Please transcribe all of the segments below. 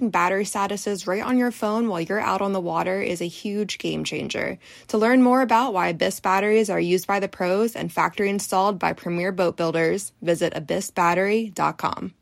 battery statuses right on your phone while you're out on the water is a huge game changer. To learn more about why Abyss batteries are used by the pros and factory installed by premier boat builders, visit abyssbattery.com.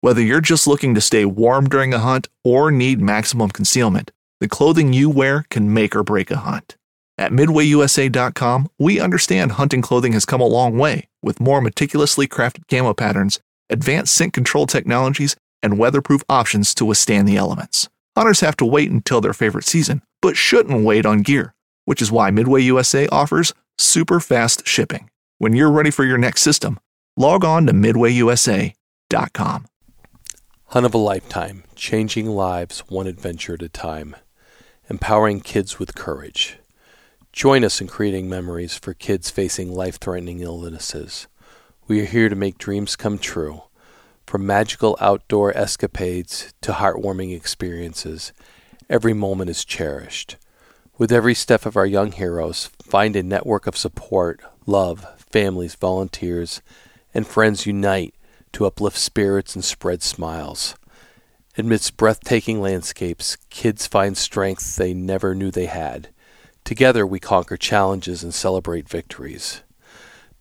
Whether you're just looking to stay warm during a hunt or need maximum concealment, the clothing you wear can make or break a hunt. At MidwayUSA.com, we understand hunting clothing has come a long way with more meticulously crafted camo patterns, advanced scent control technologies, and weatherproof options to withstand the elements. Hunters have to wait until their favorite season, but shouldn't wait on gear, which is why Midway USA offers super fast shipping. When you're ready for your next system, log on to midwayusa.com. Hunt of a lifetime, changing lives one adventure at a time, empowering kids with courage. Join us in creating memories for kids facing life threatening illnesses. We are here to make dreams come true from magical outdoor escapades to heartwarming experiences, every moment is cherished. With every step of our young heroes, find a network of support, love, families, volunteers, and friends unite to uplift spirits and spread smiles. Amidst breathtaking landscapes, kids find strength they never knew they had. Together, we conquer challenges and celebrate victories.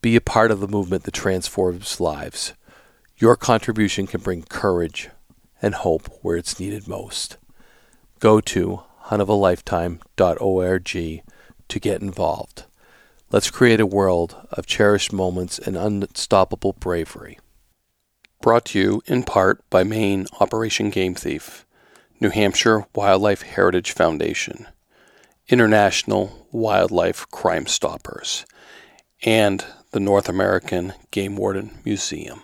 Be a part of the movement that transforms lives. Your contribution can bring courage and hope where it's needed most. Go to huntofalifetime.org to get involved. Let's create a world of cherished moments and unstoppable bravery. Brought to you in part by Maine Operation Game Thief, New Hampshire Wildlife Heritage Foundation, International Wildlife Crime Stoppers, and the North American Game Warden Museum.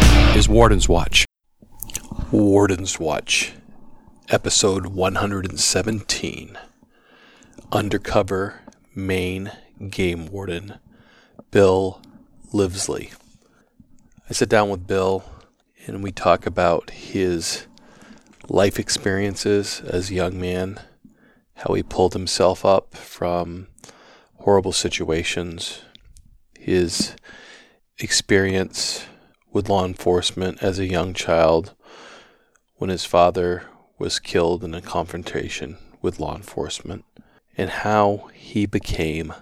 is Warden's Watch. Warden's Watch, episode 117 Undercover Maine Game Warden Bill Livezey. I sit down with Bill and we talk about his life experiences as a young man, how he pulled himself up from horrible situations, his experience with law enforcement as a young child when his father was killed in a confrontation with law enforcement, and how he became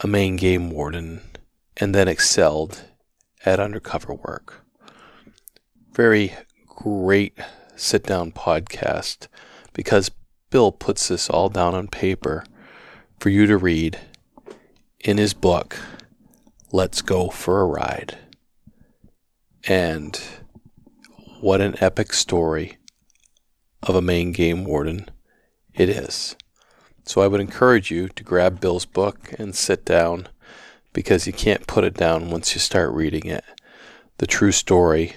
a Maine game warden and then excelled at undercover work. Very great sit down podcast because Bill puts this all down on paper for you to read in his book, Let's Go for a Ride. And what an epic story of a Maine game warden. It is. So I would encourage you to grab Bill's book and sit down because you can't put it down once you start reading it. The true story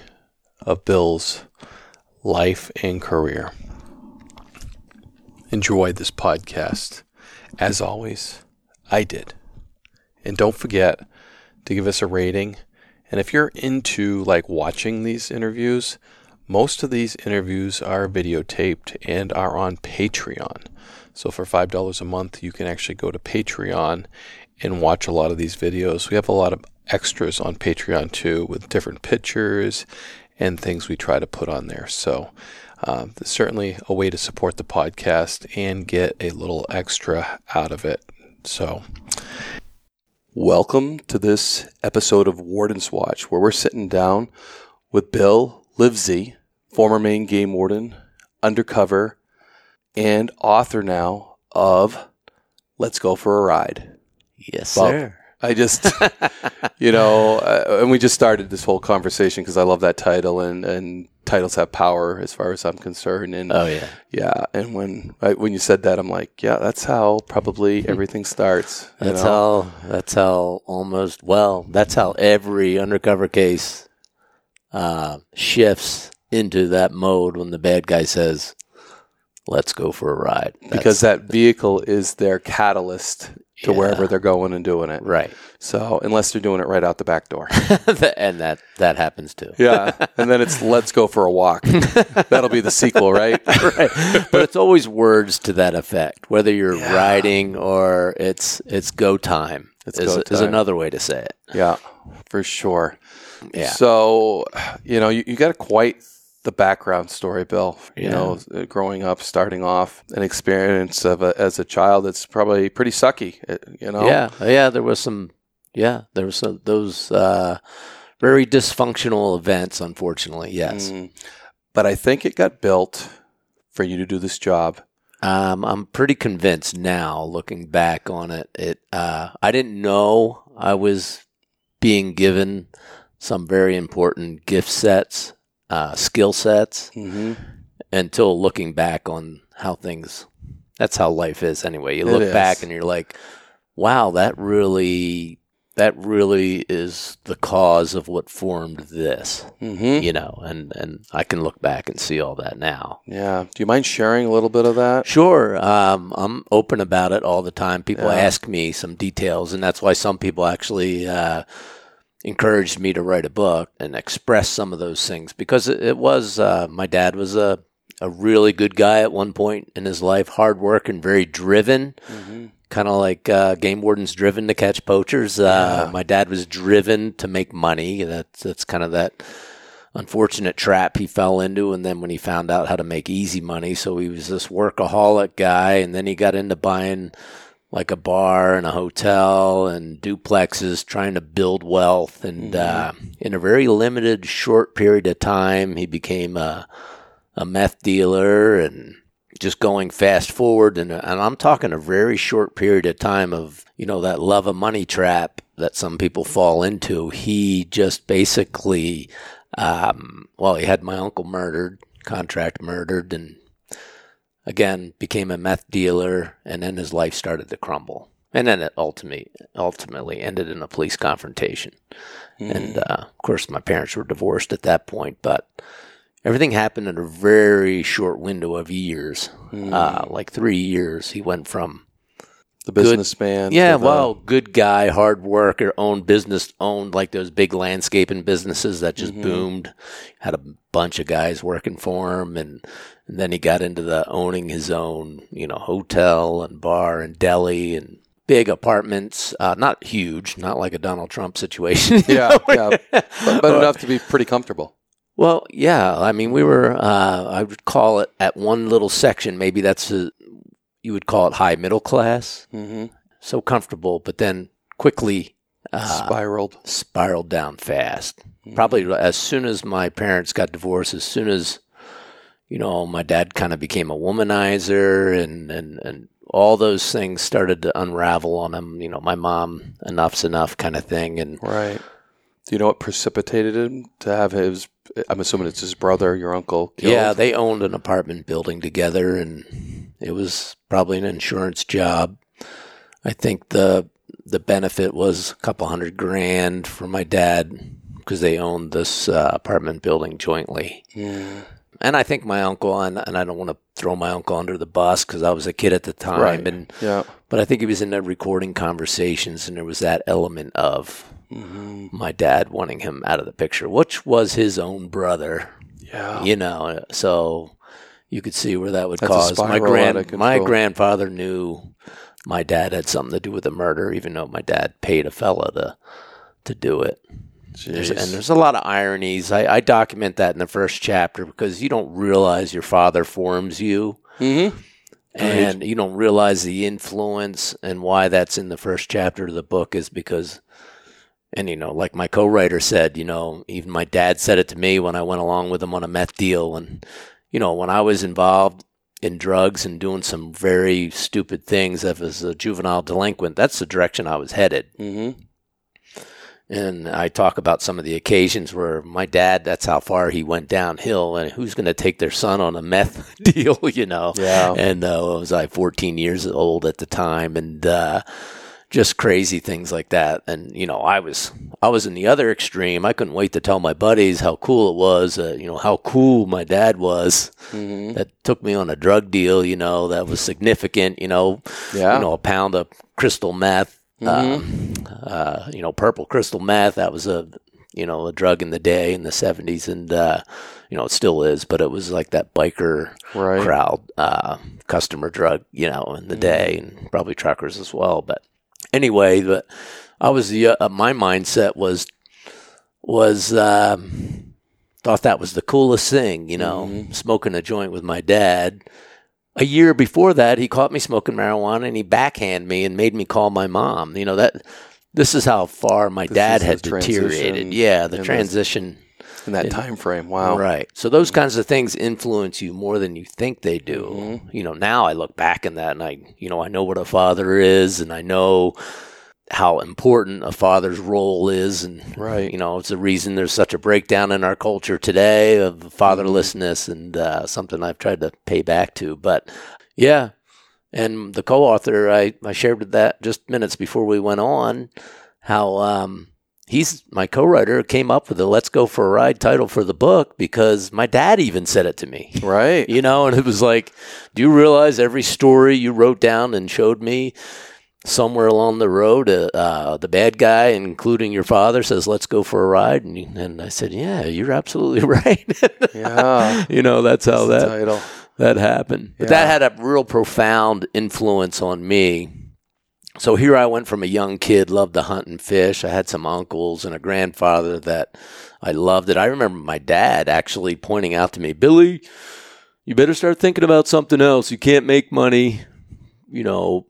of Bill's life and career. Enjoy this podcast. As always, I did. And don't forget to give us a rating. And if you're into like watching these interviews, most of these interviews are videotaped and are on Patreon. So for $5 a month, you can actually go to Patreon and watch a lot of these videos. We have a lot of extras on Patreon too with different pictures and things we try to put on there. So um, certainly a way to support the podcast and get a little extra out of it. So, welcome to this episode of Warden's Watch, where we're sitting down with Bill Livezey, former Maine game warden, undercover, and author now of Let's Go for a Ride. Yes, Bob, sir. I just, you know, uh, and we just started this whole conversation because I love that title, and and titles have power as far as I'm concerned. And Oh yeah. yeah, and when I, when you said that, I'm like, yeah, that's how probably everything starts. That's know? how. That's how almost. Well, that's how every undercover case uh, shifts into that mode when the bad guy says, "Let's go for a ride." because that vehicle is their catalyst to Yeah. wherever they're going and doing it. right, So unless they're doing it right out the back door. and that that happens too. yeah, and then it's let's go for a walk. That'll be the sequel, right? right. But it's always words to that effect, whether you're riding or it's it's go time. It's is, go is another way to say it. Yeah, for sure. Yeah. So, you know, you, you got to quite the background story, Bill. You Yeah. know, uh, growing up, starting off, an experience of a, as a child that's probably pretty sucky. uh, You know. Yeah, yeah. There was some. Yeah, there was some those uh, very dysfunctional events. Unfortunately, yes. Mm. But I think it got built for you to do this job. Um, I'm pretty convinced now, looking back on it. It. Uh, I didn't know I was being given some very important gift sets, uh, skill sets, Mm-hmm. until looking back on how things. That's how life is, anyway. You look back and you're like, "Wow, that really." That really is the cause of what formed this. Mm-hmm. you know, and, and I can look back and see all that now. Yeah. Do you mind sharing a little bit of that? Sure, um, I'm open about it all the time. People Yeah. ask me some details, and that's why some people actually uh, encouraged me to write a book and express some of those things because it, it was uh, my dad was a a really good guy at one point in his life, hard work and very driven. Mm-hmm. Kind of like uh, game wardens driven to catch poachers. Uh, My dad was driven to make money. That's that's kind of that unfortunate trap he fell into. And then when he found out how to make easy money, so he was this workaholic guy, and then he got into buying like a bar and a hotel and duplexes, trying to build wealth. And uh, in a very limited, short period of time, he became a a meth dealer and just going fast forward. And, and I'm talking a very short period of time of you know that love of money trap that some people fall into. He just basically um, well he had my uncle murdered contract murdered and again became a meth dealer and then his life started to crumble. And then it ultimately ultimately ended in a police confrontation. And uh, of course my parents were divorced at that point but everything happened in a very short window of years, uh, like three years. He went from The businessman. yeah, to the- well, good guy, hard worker, owned business, owned like those big landscaping businesses that just boomed. Had a bunch of guys working for him, and, and then he got into the owning his own, you know, hotel and bar and deli and big apartments. Uh, not huge, not like a Donald Trump situation. Yeah, yeah, but, but enough to be pretty comfortable. Well, yeah. I mean, we were. Uh, I would call it at one little section. Maybe that's a, you would call it high middle class. Mm-hmm. So comfortable, but then quickly uh, Spiraled. spiraled down fast. Probably as soon as my parents got divorced, as soon as you know my dad kind of became a womanizer, and and and all those things started to unravel on him. You know, my mom, enough's enough kind of thing, and Right. Do you know what precipitated him to have his? I'm assuming it's his brother, your uncle. Killed? Yeah, they owned an apartment building together, and it was probably an insurance job. I think the the benefit was a couple hundred grand for my dad because they owned this uh, apartment building jointly. Mm. And I think my uncle, and, and I don't want to throw my uncle under the bus because I was a kid at the time, Right. and Yeah. but I think he was in the recording conversations, and there was that element of hmm my dad wanting him out of the picture, which was his own brother Yeah. you know so you could see where that would That's cause. My spiral out of grand my grandfather knew my dad had something to do with the murder even though my dad paid a fella to to do it. There's- and there's a lot of ironies. I, I document that in the first chapter because you don't realize your father forms you. Mhm. and you don't realize the influence and why that's in the first chapter of the book is because and you know like my co-writer said you know even my dad said it to me when i went along with him on a meth deal and you know when i was involved in drugs and doing some very stupid things as a juvenile delinquent that's the direction i was headed Mhm. and I talk about some of the occasions where my dad, that's how far he went downhill. And who's going to take their son on a meth deal, you know? Yeah. And uh, was I 14 years old at the time, and uh, just crazy things like that. And you know, I was I was in the other extreme. I couldn't wait to tell my buddies how cool it was. Uh, you know, how cool my dad was. Mhm. That took me on a drug deal. You know, that was significant. You know, Yeah. you know, a pound of crystal meth. Um, uh, you know, purple crystal meth. That was a, you know, a drug in the day in the seventies, and uh, you know, it still is. But it was like that biker Right. crowd uh, customer drug, you know, in the day, and probably truckers as well. But anyway, but I was the uh, my mindset was was um, thought that was the coolest thing, you know, smoking a joint with my dad. A year before that, he caught me smoking marijuana and he backhanded me and made me call my mom. You know that this is how far my This dad had deteriorated. Yeah, the- transition. In that And- time frame. Wow. Right. So those kinds of things influence you more than you think they do. Mm-hmm. You know, now I look back in that and I, you know, I know what a father is and I know how important a father's role is and Right. you know it's the reason there's such a breakdown in our culture today of fatherlessness and uh, something i've tried to pay back to but yeah and the co-author i, I shared that just minutes before we went on how um, he's my co-writer came up with the let's go for a ride title for the book because my dad even said it to me Right. you know and it was like do you realize every story you wrote down and showed me somewhere along the road uh, uh, the bad guy including your father says let's go for a ride and, and i said yeah you're absolutely right Yeah. you know that's how That's the that title. that happened. But that had a real profound influence on me. So here I went from a young kid, loved to hunt and fish. I had some uncles and a grandfather that I loved it. I remember my dad actually pointing out to me, Billy, you better start thinking about something else. You can't make money, you know,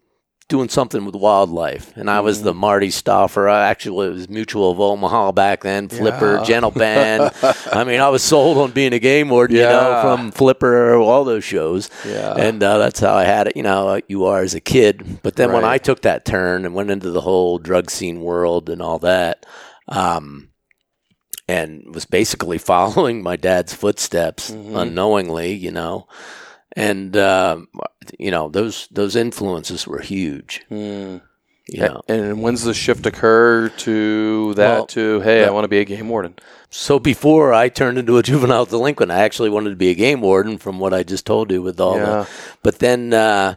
doing something with wildlife. And I was the Marty Stouffer. I actually was Mutual of Omaha back then, Flipper, Yeah. Gentle Ben. I mean, I was sold on being a game warden, you know, from Flipper, all those shows. Yeah. And uh, that's how I had it, you know, you are as a kid. But then when I took that turn and went into the whole drug scene world and all that, um, and was basically following my dad's footsteps Mhm. unknowingly, you know. And um, you know those those influences were huge. Mm. You know, And when's the shift occur to that Well, to hey, I want to be a game warden? So before I turned into a juvenile delinquent, I actually wanted to be a game warden from what I just told you with all Yeah. the but then uh,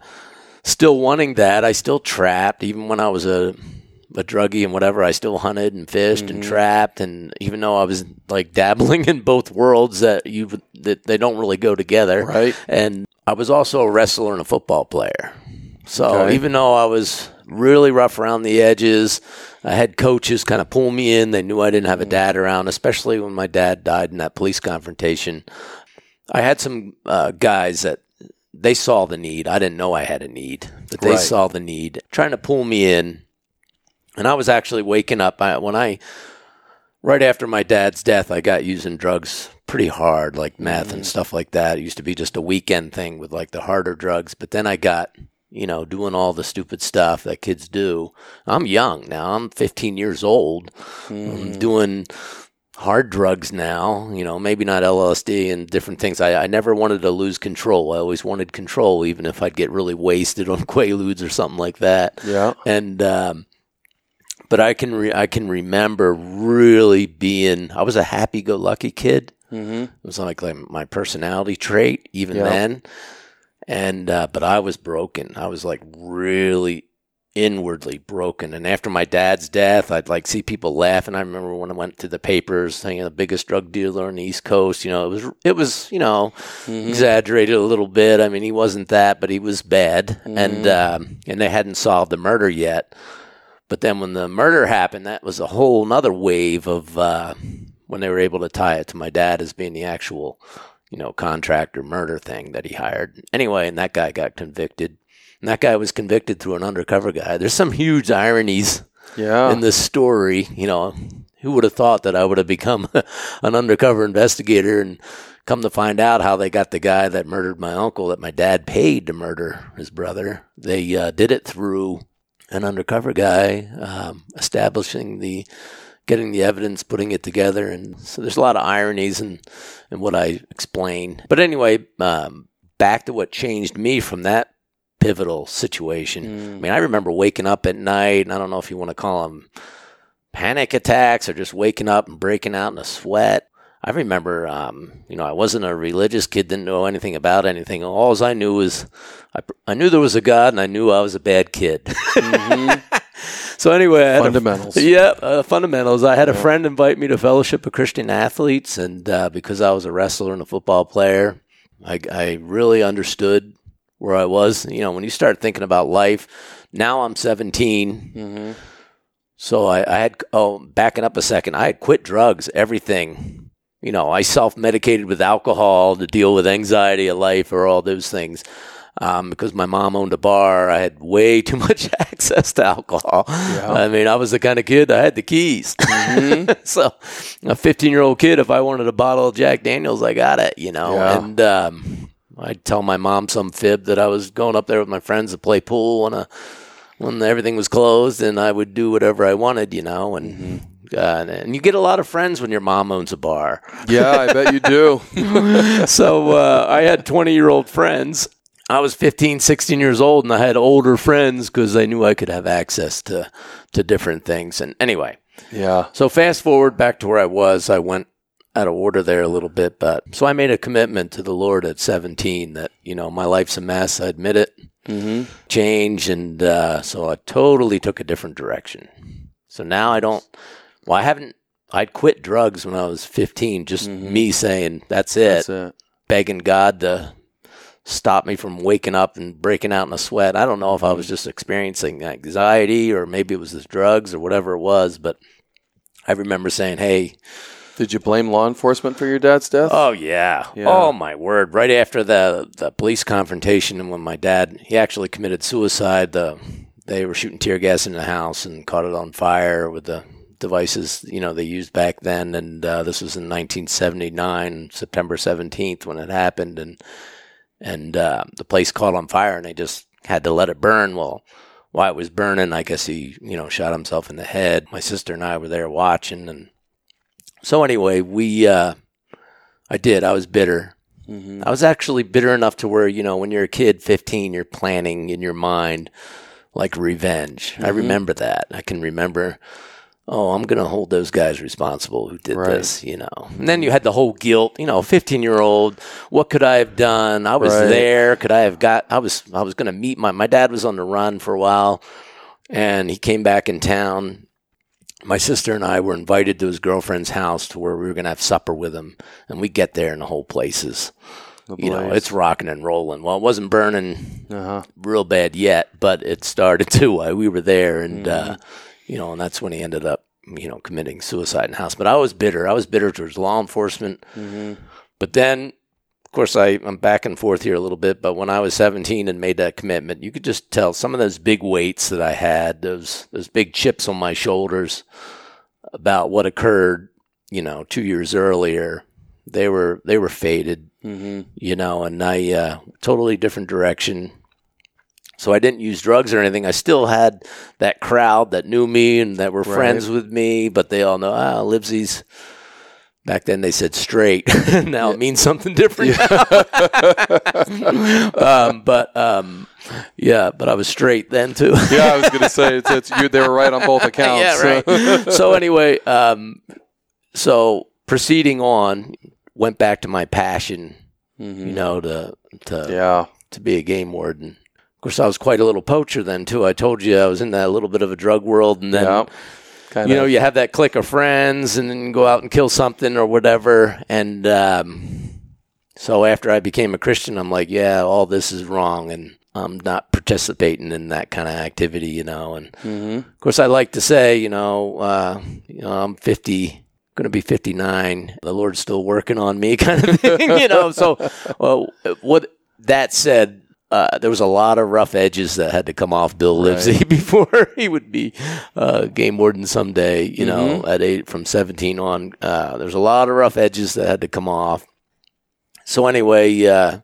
still wanting that, I still trapped even when I was a a druggie and whatever, I still hunted and fished and trapped and even though I was like dabbling in both worlds that you that they don't really go together. Right. And I was also a wrestler and a football player. So Okay. even though I was really rough around the edges, I had coaches kind of pull me in. They knew I didn't have a dad around, especially when my dad died in that police confrontation. I had some uh, guys that they saw the need. I didn't know I had a need, but they Right. saw the need, trying to pull me in. And I was actually waking up I, when I, right after my dad's death, I got using drugs pretty hard, like meth and stuff like that. It used to be just a weekend thing with like the harder drugs, but then I got, you know, doing all the stupid stuff that kids do. I'm young now. I'm 15 years old. I'm doing hard drugs now, you know, maybe not LSD and different things. I, I never wanted to lose control. I always wanted control, even if I'd get really wasted on Quaaludes or something like that. Yeah. And, um, but I can re- I can remember really being I was a happy go lucky kid. Mm-hmm. It was like, like my personality trait even Yeah. then. And uh, but I was broken. I was like really inwardly broken. And after my dad's death, I'd like see people laughing. I remember when I went to the papers, saying the biggest drug dealer on the East Coast. You know, it was it was you know exaggerated a little bit. I mean, he wasn't that, but he was bad, and um, and they hadn't solved the murder yet. But then when the murder happened, that was a whole nother wave of uh, when they were able to tie it to my dad as being the actual, you know, contractor murder thing that he hired. Anyway, and that guy got convicted. And that guy was convicted through an undercover guy. There's some huge ironies Yeah. in this story. You know, who would have thought that I would have become an undercover investigator and come to find out how they got the guy that murdered my uncle that my dad paid to murder his brother? They uh, did it through an undercover guy um, establishing the getting the evidence putting it together and so there's a lot of ironies in, in what i explain. but anyway um, back to what changed me from that pivotal situation. I mean i remember waking up at night and i don't know if you want to call them panic attacks or just waking up and breaking out in a sweat I remember, um, you know, I wasn't a religious kid, didn't know anything about anything. All I knew was, I, I knew there was a God, and I knew I was a bad kid. so anyway, had a- Fundamentals. yeah, uh, fundamentals. I had a friend invite me to Fellowship of Christian Athletes, and uh, because I was a wrestler and a football player, I, I really understood where I was. You know, when you start thinking about life, now I'm 17. Mm-hmm. So I, I had, oh, backing up a second, I had quit drugs, everything. You know, I self medicated with alcohol to deal with anxiety of life or all those things. Um, because my mom owned a bar, I had way too much access to alcohol. I mean, I was the kind of kid I had the keys. so, a 15 year old kid, if I wanted a bottle of Jack Daniels, I got it, you know. Yeah. And um, I'd tell my mom some fib that I was going up there with my friends to play pool when, uh, when everything was closed, and I would do whatever I wanted, you know. And uh, and you get a lot of friends when your mom owns a bar. Yeah, I bet you do. so uh, I had 20 year old friends. I was 15, 16 years old, and I had older friends because I knew I could have access to, to different things. And anyway, Yeah. so fast forward back to where I was, I went out of order there a little bit, but so I made a commitment to the Lord at 17 that, you know, my life's a mess. I admit it, Mm-hmm. change. And uh, so I totally took a different direction. So now I don't, well, I haven't, I'd quit drugs when I was 15, just mm-hmm. me saying, that's it That's it. begging God to stop me from waking up and breaking out in a sweat. I don't know if I was mm-hmm. just experiencing anxiety or maybe it was the drugs or whatever it was, but I remember saying, "Hey, Did you blame law enforcement for your dad's death? oh yeah. Yeah. Oh my word, right after the the police confrontation and when my dad he actually committed suicide, the they were shooting tear gas in the house and caught it on fire with the devices you know they used back then and uh, this was in 1979 September 17th when it happened and and uh, the place caught on fire and they just had to let it burn well while it was burning I guess he you know shot himself in the head my sister and I were there watching and so anyway we uh, I did I was bitter Mm-hmm. I was actually bitter enough to where, you know, when you're a kid, 15, you're planning in your mind like revenge. I Mm-hmm. remember that. I can remember, oh, I'm going to hold those guys responsible who did Right. this, you know. And then you had the whole guilt, you know, 15 year old, what could I have done? I was Right. there. Could I have got, I was, I was going to meet my, my dad was on the run for a while and he came back in town. My sister and I were invited to his girlfriend's house to where we were going to have supper with him. And we get there and the whole place is, you know, it's rocking and rolling. Well, it wasn't burning uh-huh. real bad yet, but it started to. Uh, we were there, and uh, you know, and that's when he ended up, you know, committing suicide in the house. But I was bitter. I was bitter towards law enforcement. But then, of course, I, I'm back and forth here a little bit. But when I was 17 and made that commitment, you could just tell some of those big weights that I had, those those big chips on my shoulders, about what occurred, you know, two years earlier. They were they were faded Mm-hmm. you know, and I uh, totally different direction. So I didn't use drugs or anything. I still had that crowd that knew me and that were Right. friends with me, but they all know, ah, Livezey's. Back then they said straight. now it means something different. um, but um, yeah, but I was straight then too. yeah, I was going to say it's, it's you. They were right on both accounts. yeah, right. so anyway, um, so proceeding on, went back to my passion, you know, to to yeah, to be a game warden. Course, I was quite a little poacher then too. I told you I was in that little bit of a drug world, and then yeah. Kind you know you have that clique of friends, and then go out and kill something or whatever. And um, so after I became a Christian, I'm like, yeah, all this is wrong, and I'm not participating in that kind of activity, you know. And hmm of course, I like to say, you know, uh, you know, I'm 50, going to be 59. The Lord's still working on me, kind of thing, you know. So, well, what that said, uh, there was a lot of rough edges that had to come off Bill Right. Livezey before he would be uh, game warden someday. You know, at eight from 17 on, uh, there's a lot of rough edges that had to come off. So anyway, uh,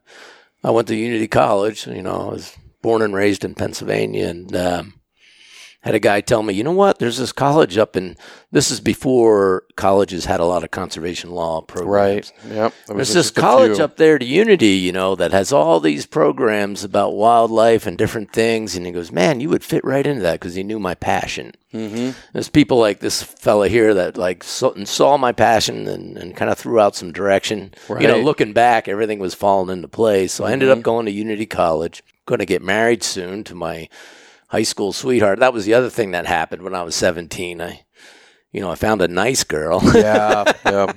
I went to Unity College. You know, I was born and raised in Pennsylvania, and um, had a guy tell me, you know what? There's this college up in. This is before colleges had a lot of conservation law programs. Right. Yep. There's this college up there to Unity, you know, that has all these programs about wildlife and different things. And he goes, man, you would fit right into that because he knew my passion. Mhm. There's people like this fella here that like saw, saw my passion and, and kind of threw out some direction. Right. You know, Mm-hmm. looking back, everything was falling into place. So I ended up going to Unity College. Going to get married soon to my high school sweetheart. That was the other thing that happened when I was 17. I, you know, I found a nice girl. Yeah. Yeah.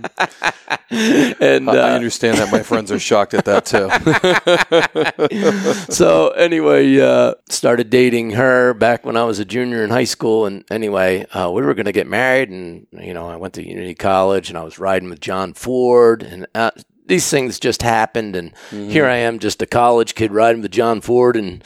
and I- I uh, understand that. My friends are shocked at that too. so anyway, uh, started dating her back when I was a junior in high school. And anyway, uh, we were going to get married, and you know, I went to Unity College, and I was riding with John Ford, and uh, these things just happened. And here I am, just a college kid riding with John Ford, and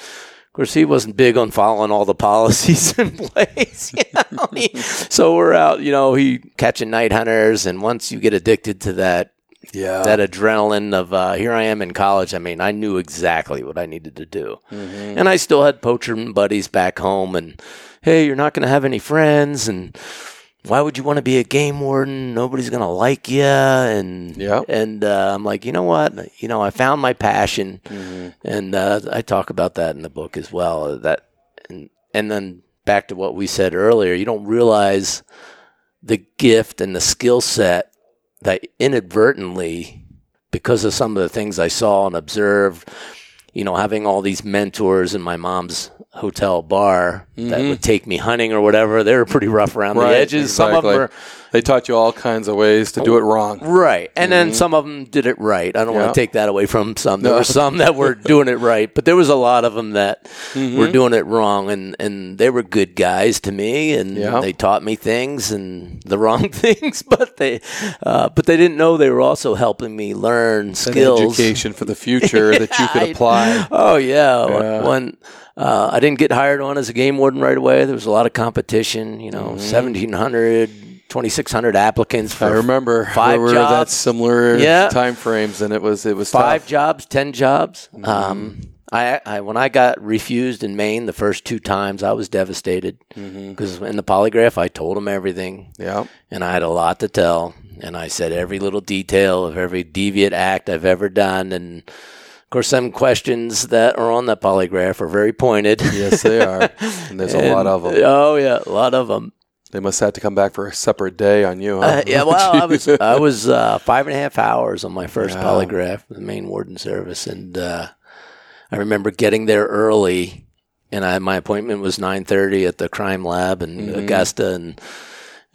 course, he wasn't big on following all the policies in place. You know? He- so we're out, you know, he catching night hunters, and once you get addicted to that yeah. that adrenaline of uh, here I am in college. I mean, I knew exactly what I needed to do, Mm-hmm. and I still had poacher buddies back home. And hey, you're not going to have any friends, and why would you want to be a game warden? Nobody's going to like you. And Yeah. and uh, I'm like, you know what? You know, I found my passion, Mm-hmm. and uh, I talk about that in the book as well. That and and then back to what we said earlier, you don't realize the gift and the skill set that inadvertently, because of some of the things I saw and observed, you know, having all these mentors in my mom's hotel bar that would take me hunting or whatever, they were pretty rough around Mm-hmm. Right, the edges. Some of them were They taught you all kinds of ways to do it wrong. Right. And then some of them did it right. I don't Mm-hmm. Yeah. want to take that away from some. There No. were some that were doing it right, but there was a lot of them that Mm-hmm. were doing it wrong. And, and they were good guys to me and Yeah. they taught me things and the wrong things, but they, uh, but they didn't know they were also helping me learn An skills. education for the future that you could I- apply. Oh yeah, Yeah. when uh, I didn't get hired on as a game warden right away, there was a lot of competition. You know, 1,700, 2,600 applicants for Mm-hmm. I remember five there were that similar Yeah. time frames, and it was it was five tough. jobs, ten jobs. Mm-hmm. Um, I, I when I got refused in Maine the first two times, I was devastated Mm-hmm. because in the polygraph I told them everything, Yeah, and I had a lot to tell, and I said every little detail of every deviant act I've ever done, and of course, some questions that are on that polygraph are very pointed. yes, they are. And there's a lot of them. Oh yeah, a lot of them. They must have to come back for a separate day on you. Huh? Uh, yeah, well, I was I was uh, five and a half hours on my first polygraph, the Maine warden service, and uh, I remember getting there early, and I my appointment was nine thirty at the crime lab in Mhm. Augusta, and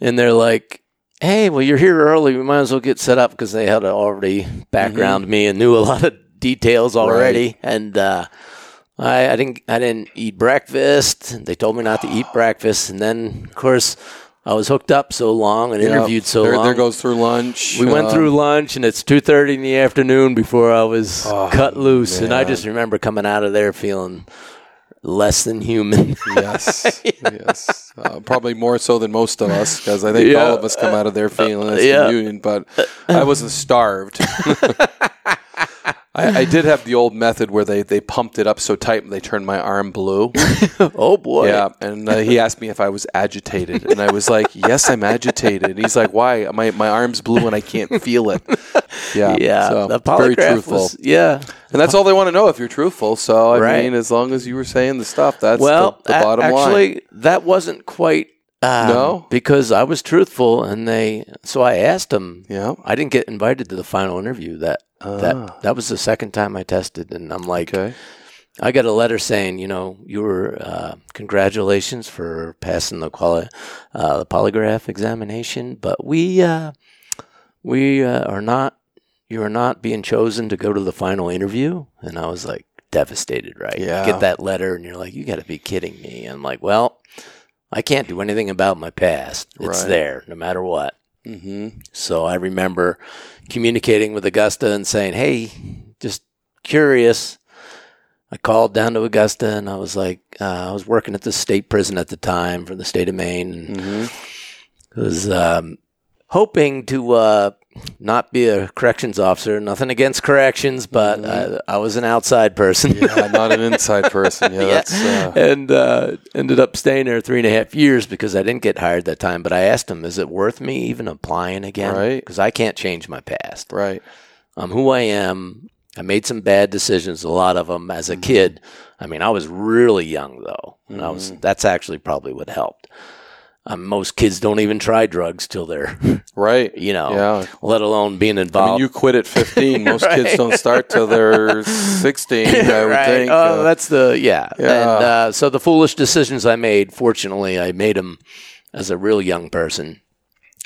and they're like. Hey, well, you're here early. We might as well get set up because they had already background me and knew a lot of details already. And uh, I, I didn't, I didn't eat breakfast. They told me not to eat breakfast, and then, of course, I was hooked up so long and Yeah. interviewed so there, long. There goes through lunch. We went uh, through lunch, and it's two thirty in the afternoon before I was Oh, cut loose, and I just remember coming out of there feeling less than human. Yes, yes. Uh, probably more so than most of us, because I think Yeah. all of us come out of there feeling less yeah. than union. But I wasn't starved. I, I did have the old method where they, they pumped it up so tight they turned my arm blue. oh boy. Yeah, and uh, he asked me if I was agitated, and I was like, "Yes, I'm agitated." And he's like, "Why? My my arm's blue and I can't feel it." Yeah, Yeah. so, the very polygraph truthful. was- yeah. and that's all they want to know if you're truthful. So I Right. mean, as long as you were saying the stuff, that's well, the, the a- bottom line. actually, that wasn't quite. Um, No? because I was truthful, and they. So I asked them. Yeah. I didn't get invited to the final interview. That Ah. that that was the second time I tested, and I'm like, Okay. I got a letter saying, you know, you were uh, congratulations for passing the quali- uh, the polygraph examination, but we uh, we uh, are not. You are not being chosen to go to the final interview, and I was like devastated. Right? You Yeah. get that letter, and you're like, you got to be kidding me. I'm like, well, I can't do anything about my past. It's Right. there, no matter what. Mm-hmm. So I remember communicating with Augusta and saying, "Hey, just curious." I called down to Augusta and I was like, uh, I was working at the state prison at the time for the state of Maine, and Mm-hmm. was um, hoping to uh, not be a corrections officer. Nothing against corrections, but I, I was an outside person. Mm-hmm. Yeah, not an inside person. Yeah, that's uh, and uh, ended up staying there three and a half years because I didn't get hired that time. But I asked him, "Is it worth me even applying again? Right. Because I can't change my past. right. I'm who I am. I made some bad decisions, a lot of them as a kid. I mean, I was really young though, and I was. That's actually probably what helped. Um, most kids don't even try drugs till they're, Right. you know, Yeah. let alone being I involved. mean, you quit at 15. Most kids don't start till they're 16, I would right. think. Oh, Uh, that's the yeah. Yeah. And uh, so the foolish decisions I made, fortunately, I made them as a real young person.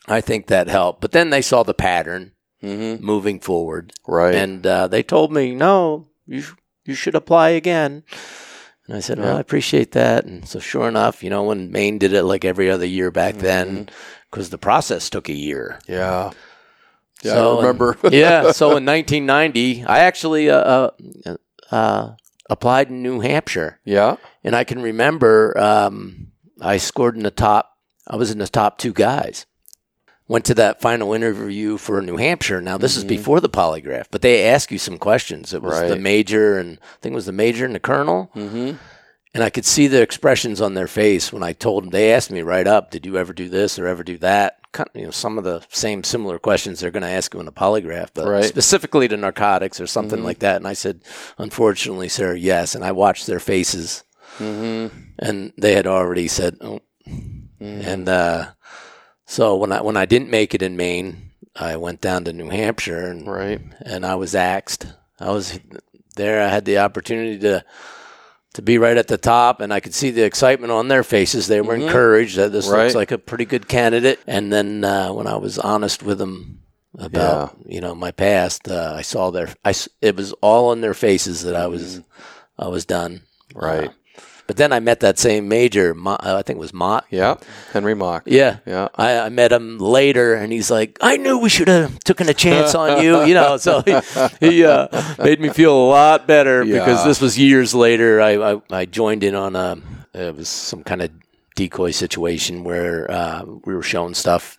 I think that helped. But then they saw the pattern mhm. moving forward, Right. and uh, they told me, "No, you sh- you should apply again." And I said, "Well, I appreciate that." And so, sure enough, you know, when Maine did it like every other year back Mm-hmm. then, because the process took a year. yeah. Yeah, So, I remember. yeah. So in 1990, I actually uh, uh, uh, applied in New Hampshire, yeah. and I can remember um, I scored in the top. I was in the top two guys. Went to that final interview for New Hampshire. Now this is before the polygraph, but they ask you some questions. It was the major and I think it was the major and the colonel. Mm-hmm. And I could see the expressions on their face when I told them. They asked me right up, "Did you ever do this or ever do that?" Kind- You know, some of the same similar questions they're going to ask you in a polygraph, but Right. specifically to narcotics or something like that. And I said, "Unfortunately, sir, yes." And I watched their faces, Mm-hmm. and they had already said, "Oh." And uh, so when I when I didn't make it in Maine, I went down to New Hampshire and Right. and I was axed. I was there. I had the opportunity to to be right at the top, and I could see the excitement on their faces. They were encouraged that this Mm-hmm. Right. looks like a pretty good candidate. And then uh, when I was honest with them about you know my past, uh, I saw their. I it was all in their faces that I was I was done. Mm-hmm. Right. Uh, but then I met that same major. Mo- uh, I think it was Mott. Yeah. Henry Mock. Yeah. Yeah. I, I met him later, and he's like, "I knew we should have taken a chance on you," you know. So he, he uh, made me feel a lot better because this was years later. I, I I joined in on a it was some kind of decoy situation where uh, we were showing stuff.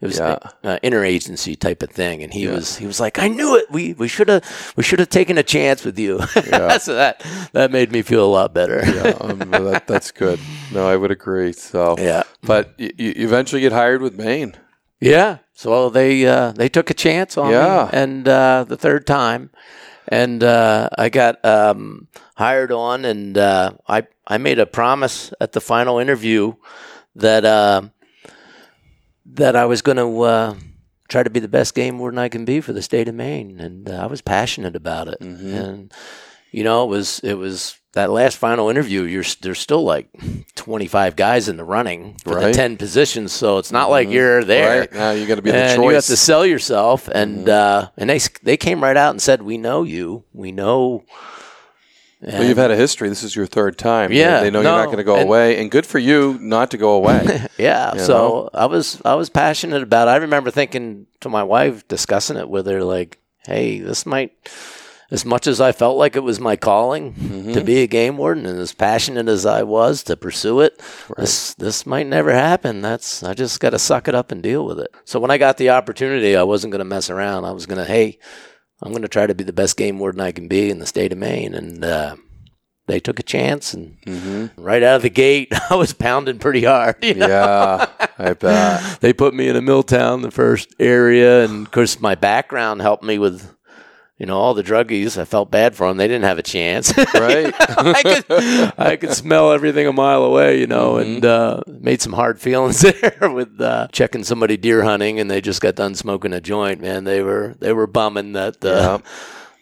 It was Yeah. an interagency type of thing, and he was he was like, "I knew it. We we should have we should have taken a chance with you." so that that made me feel a lot better. Yeah, um, that, that's good. No, I would agree. So, Yeah. but you, you eventually get hired with Maine. Yeah. So they uh, they took a chance on Yeah. me, and uh, the third time, and uh, I got um, hired on, and uh, I I made a promise at the final interview that uh, that I was going to uh, try to be the best game warden I can be for the state of Maine, and uh, I was passionate about it, and you know it was it was. That last final interview, you're there's still like 25 guys in the running for the 10 positions, so it's not like you're there Right now, you got to be the choice. you have to sell yourself. And uh, and they they came right out and said, "We know you. We know." Well, you've had a history. This is your third time. Yeah, they, they know no, you're not going to go and- away, and good for you not to go away. Yeah, You so I was I was passionate about. it. I remember thinking to my wife, discussing it with her, like, "Hey, this might." As much as I felt like it was my calling Mm-hmm. to be a game warden, and as passionate as I was to pursue it, this this might never happen. That's I just got to suck it up and deal with it. So when I got the opportunity, I wasn't going to mess around. I was going to, hey, I'm going to try to be the best game warden I can be in the state of Maine. And uh, they took a chance, and Mm-hmm. right out of the gate, I was pounding pretty hard. you know? Yeah, I bet. they put me in a mill town, the first area, and of course my background helped me with, you know, all the druggies. I felt bad for them; they didn't have a chance. Right? I could, I could smell everything a mile away, you know, and uh, made some hard feelings there with uh, checking somebody deer hunting, and they just got done smoking a joint. Man, they were they were bumming that uh, Yep.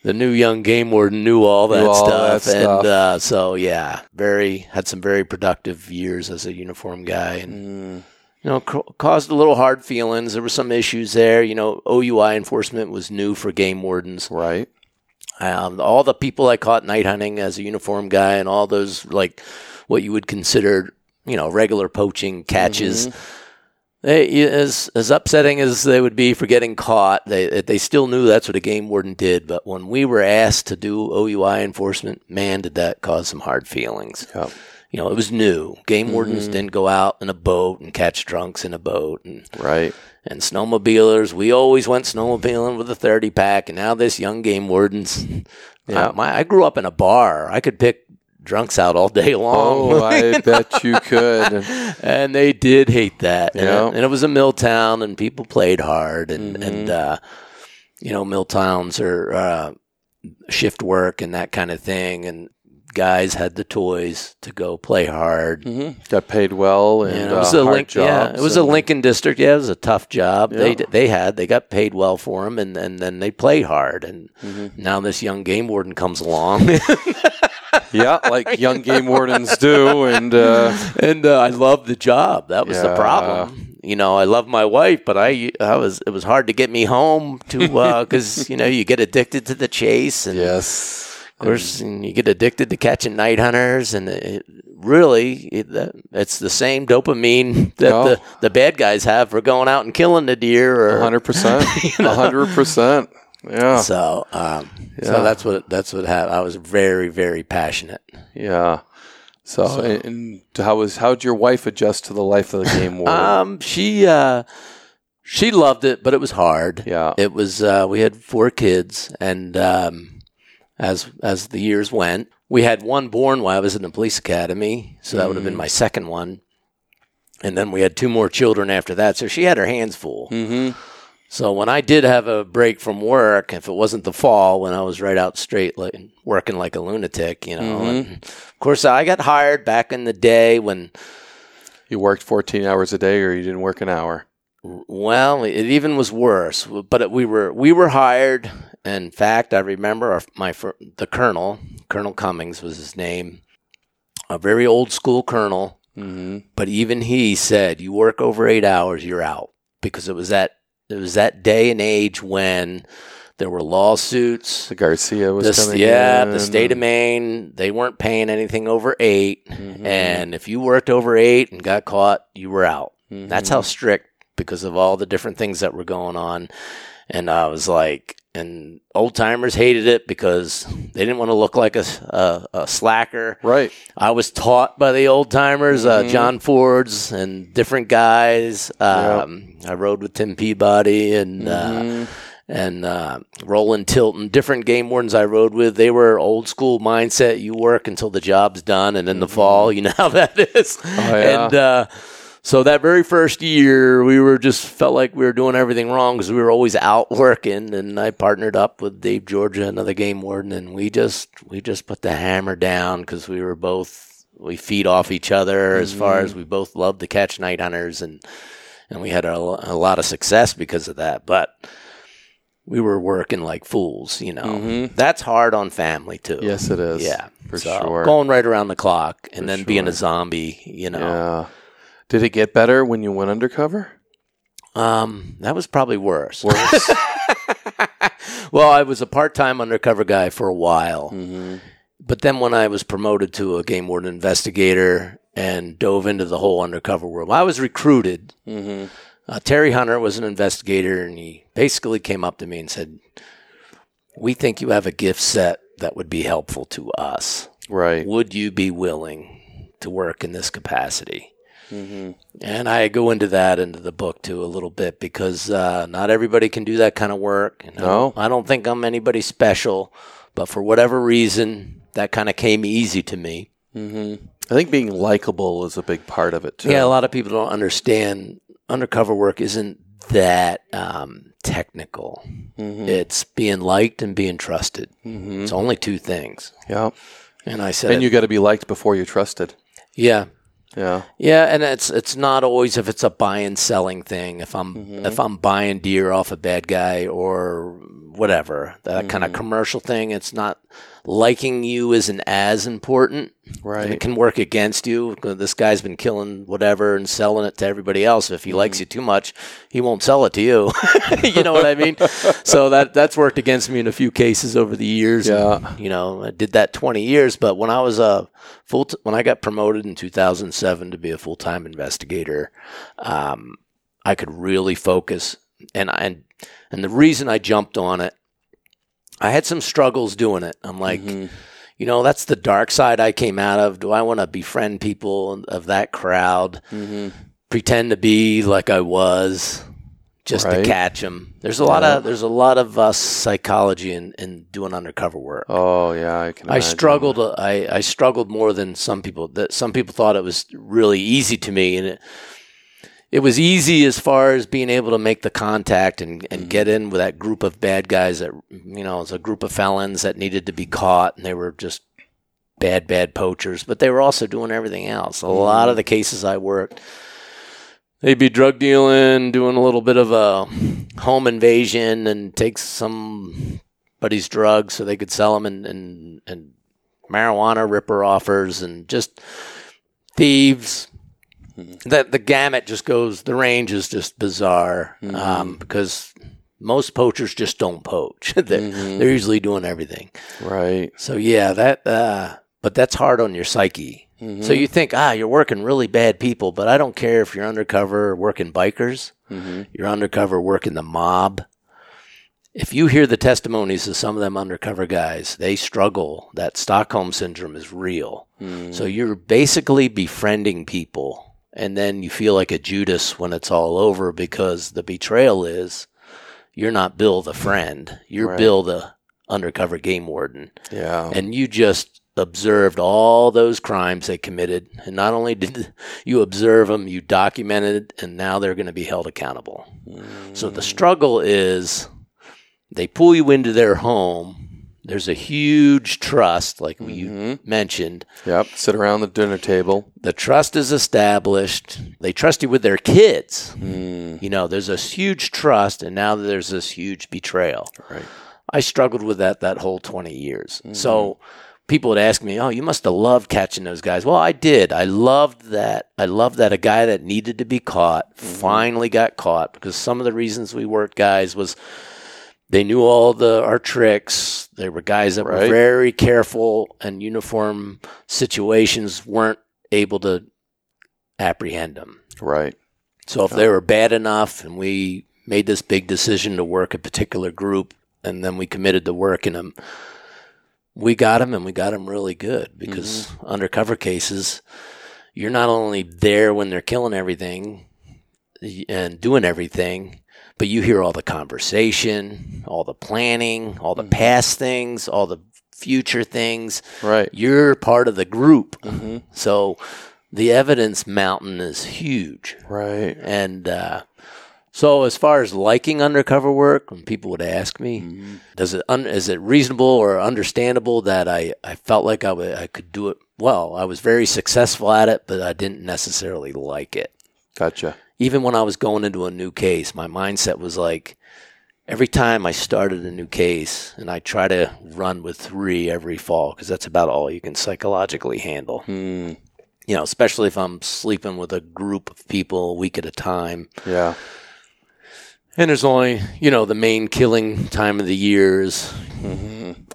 the new young game warden knew all that Knew all stuff, that and stuff. Uh, so yeah, very had some very productive years as a uniform guy, and Mm. You know, ca- caused a little hard feelings. There were some issues there. You know, OUI enforcement was new for game wardens. Right. Um, all the people I caught night hunting as a uniform guy, and all those like what you would consider, you know, regular poaching catches. They, as as upsetting as they would be for getting caught, they they still knew that's what a game warden did. But when we were asked to do OUI enforcement, man, did that cause some hard feelings Yep. You know, it was new. Game wardens Mm-hmm. didn't go out in a boat and catch drunks in a boat, and Right. and snowmobilers. We always went snowmobiling with a thirty pack, and now this young game wardens. Yeah. I, my, I grew up in a bar. I could pick drunks out all day long. Oh, I bet you could. and they did hate that. And, Yeah. it, and it was a mill town, and people played hard, and Mm-hmm. and uh, you know, mill towns are uh, shift work and that kind of thing, and guys had the toys to go play hard. hmm Got paid well and And it was uh, a Link, yeah, it was a Lincoln district. Yeah, it was a tough job. They Yeah. they had they got paid well for them, and, and then they play hard. And Mm-hmm. now this young game warden comes along, yeah, like young game wardens do, and uh, and uh, I love the job. That was the problem. You know, I love my wife, but I I was it was hard to get me home to because you know you get addicted to the chase, and yes, of course and you get addicted to catching night hunters, and it, really it, it's the same dopamine that Oh. the the bad guys have for going out and killing the deer hundred percent, hundred percent. Yeah, So, um, Yeah. so that's what that's what happened. I was very, very passionate. yeah. So, and, and how was how'd your wife adjust to the life of the game warden? Um, she uh, she loved it, but it was hard. yeah, It was. Uh, we had four kids, and um, as as the years went, we had one born while I was in the police academy, so that would have been my second one. And then we had two more children after that, so she had her hands full. mm-hmm. So when I did have a break from work, if it wasn't the fall, when I was right out straight like, working like a lunatic, you know, and of course I got hired back in the day when, You worked fourteen hours a day, or you didn't work an hour. Well, it even was worse. But it, we were we were hired. In fact, I remember our, my the colonel, Colonel Cummings was his name, a very old school colonel. Mm-hmm. But even he said, "You work over eight hours, you're out," because it was that it was that day and age when there were lawsuits. The Garcia was This- coming yeah, in. the state of Maine, they weren't paying anything over 8 Mhm. and if you worked over eight and got caught, you were out. Mhm. That's how strict because of all the different things that were going on. And I was like, and old timers hated it because they didn't want to look like a, a, a slacker. right. I was taught by the old timers, uh, Mhm. John Fords and different guys. Um, I rode with Tim Peabody and uh, Mhm. and uh, Roland Tilton, different game wardens I rode with. They were old school mindset. You work until the job's done, and in the fall, you know how that is. Mm-hmm. Oh, yeah. And uh, so that very first year, we were just felt like we were doing everything wrong because we were always out working. And I partnered up with Dave Georgia, another game warden, and we just we just put the hammer down because we were both we feed off each other as far Mm-hmm. as we both love to catch night hunters and and we had a, a lot of success because of that. But we were working like fools, you know. Mhm. That's hard on family too. Yes, it is. Yeah, for so sure. Going right around the clock and For then being a zombie, you know. Yeah. Did it get better when you went undercover? Um, that was probably worse. Worse. well, I was a part-time undercover guy for a while, mm-hmm. but then when I was promoted to a game warden investigator and dove into the whole undercover world, I was recruited. Mm-hmm. Uh, Terry Hunter was an investigator, and he basically came up to me and said, "We think you have a gift set that would be helpful to us. Right. Would you be willing to work in this capacity?" And I go into that into the book too a little bit because uh, not everybody can do that kind of work. And I No. I don't think I'm anybody special, but for whatever reason, that kind of came easy to me. I think being likable is a big part of it too. Yeah, a lot of people don't understand undercover work isn't that um, technical. It's being liked and being trusted. It's only two things. yeah. And I said, And you got to be liked before you're trusted. yeah, Yeah. yeah, and it's it's not always if it's a buy and selling thing. If I'm mm-hmm. if I'm buying deer off a bad guy or whatever that kind of mm-hmm. commercial thing, it's not liking you isn't as important. And Right. it can work against you. This guy's been killing whatever and selling it to everybody else. If he likes you too much, he won't sell it to you. you know what I mean? so that that's worked against me in a few cases over the years. Yeah. And, you know, I did that 20 years, but when I was a full t- when I got promoted in 2007 to be a full-time investigator, um, I could really focus and and and the reason I jumped on it I had some struggles doing it. I'm like, you know, that's the dark side I came out of. Do I want to befriend people of that crowd? Pretend to be like I was just Right. to catch them. There's a lot of there's a lot of uh, psychology in, in doing undercover work. Oh yeah, I can. I imagine. struggled. uh, I, I struggled more than some people. That some people thought it was really easy to me, and it it was easy as far as being able to make the contact and, and mm-hmm. get in with that group of bad guys that you know, it was a group of felons that needed to be caught, and they were just bad, bad poachers. But they were also doing everything else. A lot mm-hmm. of the cases I worked. They'd be drug dealing, doing a little bit of a home invasion, and take somebody's drugs so they could sell them, and, and, and marijuana ripper offers, and just thieves. That the gamut just goes. The range is just bizarre um, because most poachers just don't poach. they're, they're usually doing everything. Right. So yeah, that. Uh, but that's hard on your psyche. So you think, ah, you're working really bad people, but I don't care if you're undercover working bikers, you're undercover working the mob. If you hear the testimonies of some of them undercover guys, they struggle. That Stockholm syndrome is real. So you're basically befriending people, and then you feel like a Judas when it's all over because the betrayal is you're not Bill the friend, you're Right. Bill the undercover game warden. Yeah. and you just observed all those crimes they committed. And not only did you observe them you documented and now they're going to be held accountable. So the mm. struggle is they pull you into their home there's a huge trust like you mm-hmm. mentioned Yep. Sit around the dinner table. the trust is established they trust you with their kids mm. you know there's this huge trust and now there's this huge betrayal Right. I struggled with that that whole 20 years. Mm-hmm. So people would ask me, "Oh, you must have loved catching those guys." Well, I did. I loved that. I loved that a guy that needed to be caught mm-hmm. finally got caught because some of the reasons we worked guys was they knew all the our tricks. They were guys that were very careful and uniform situations weren't able to apprehend them. Right. So if they were bad enough and we made this big decision to work a particular group and then we committed to working them, we got them and we got them really good because mm-hmm. undercover cases, you're not only there when they're killing everything and doing everything, but you hear all the conversation, all the planning, all the mm-hmm. past things, all the future things. Right. You're part of the group. Mm-hmm. So the evidence mountain is huge. Right. And uh, so, as far as liking undercover work, when people would ask me, mm-hmm. does it un- is it reasonable or understandable that I, I felt like I I could do it well? I was very successful at it, but I didn't necessarily like it. Gotcha. Even when I was going into a new case, my mindset was like, every time I started a new case, and I try to run with three every fall because that's about all you can psychologically handle. Hmm. You know, especially if I'm sleeping with a group of people a week at a time. Yeah. And there's only, you know, the main killing time of the year is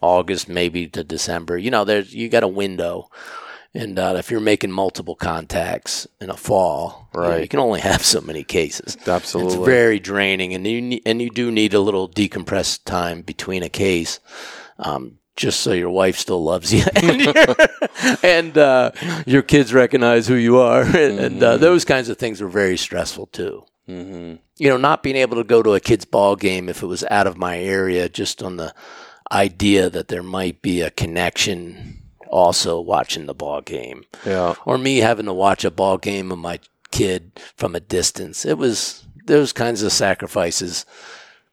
August, maybe to December. You know, there's you got a window, and uh, if you're making multiple contacts in a fall, you know, you, can only have so many cases. Absolutely. it's very draining, and you ne- and you do need a little decompressed time between a case um, just so your wife still loves you and, your- and uh, your kids recognize who you are. And, and uh, those kinds of things were very stressful too. Mm-hmm. You know, not being able to go to a kid's ball game if it was out of my area, just on the idea that there might be a connection also watching the ball game Yeah. or me having to watch a ball game of my kid from a distance. It was those kinds of sacrifices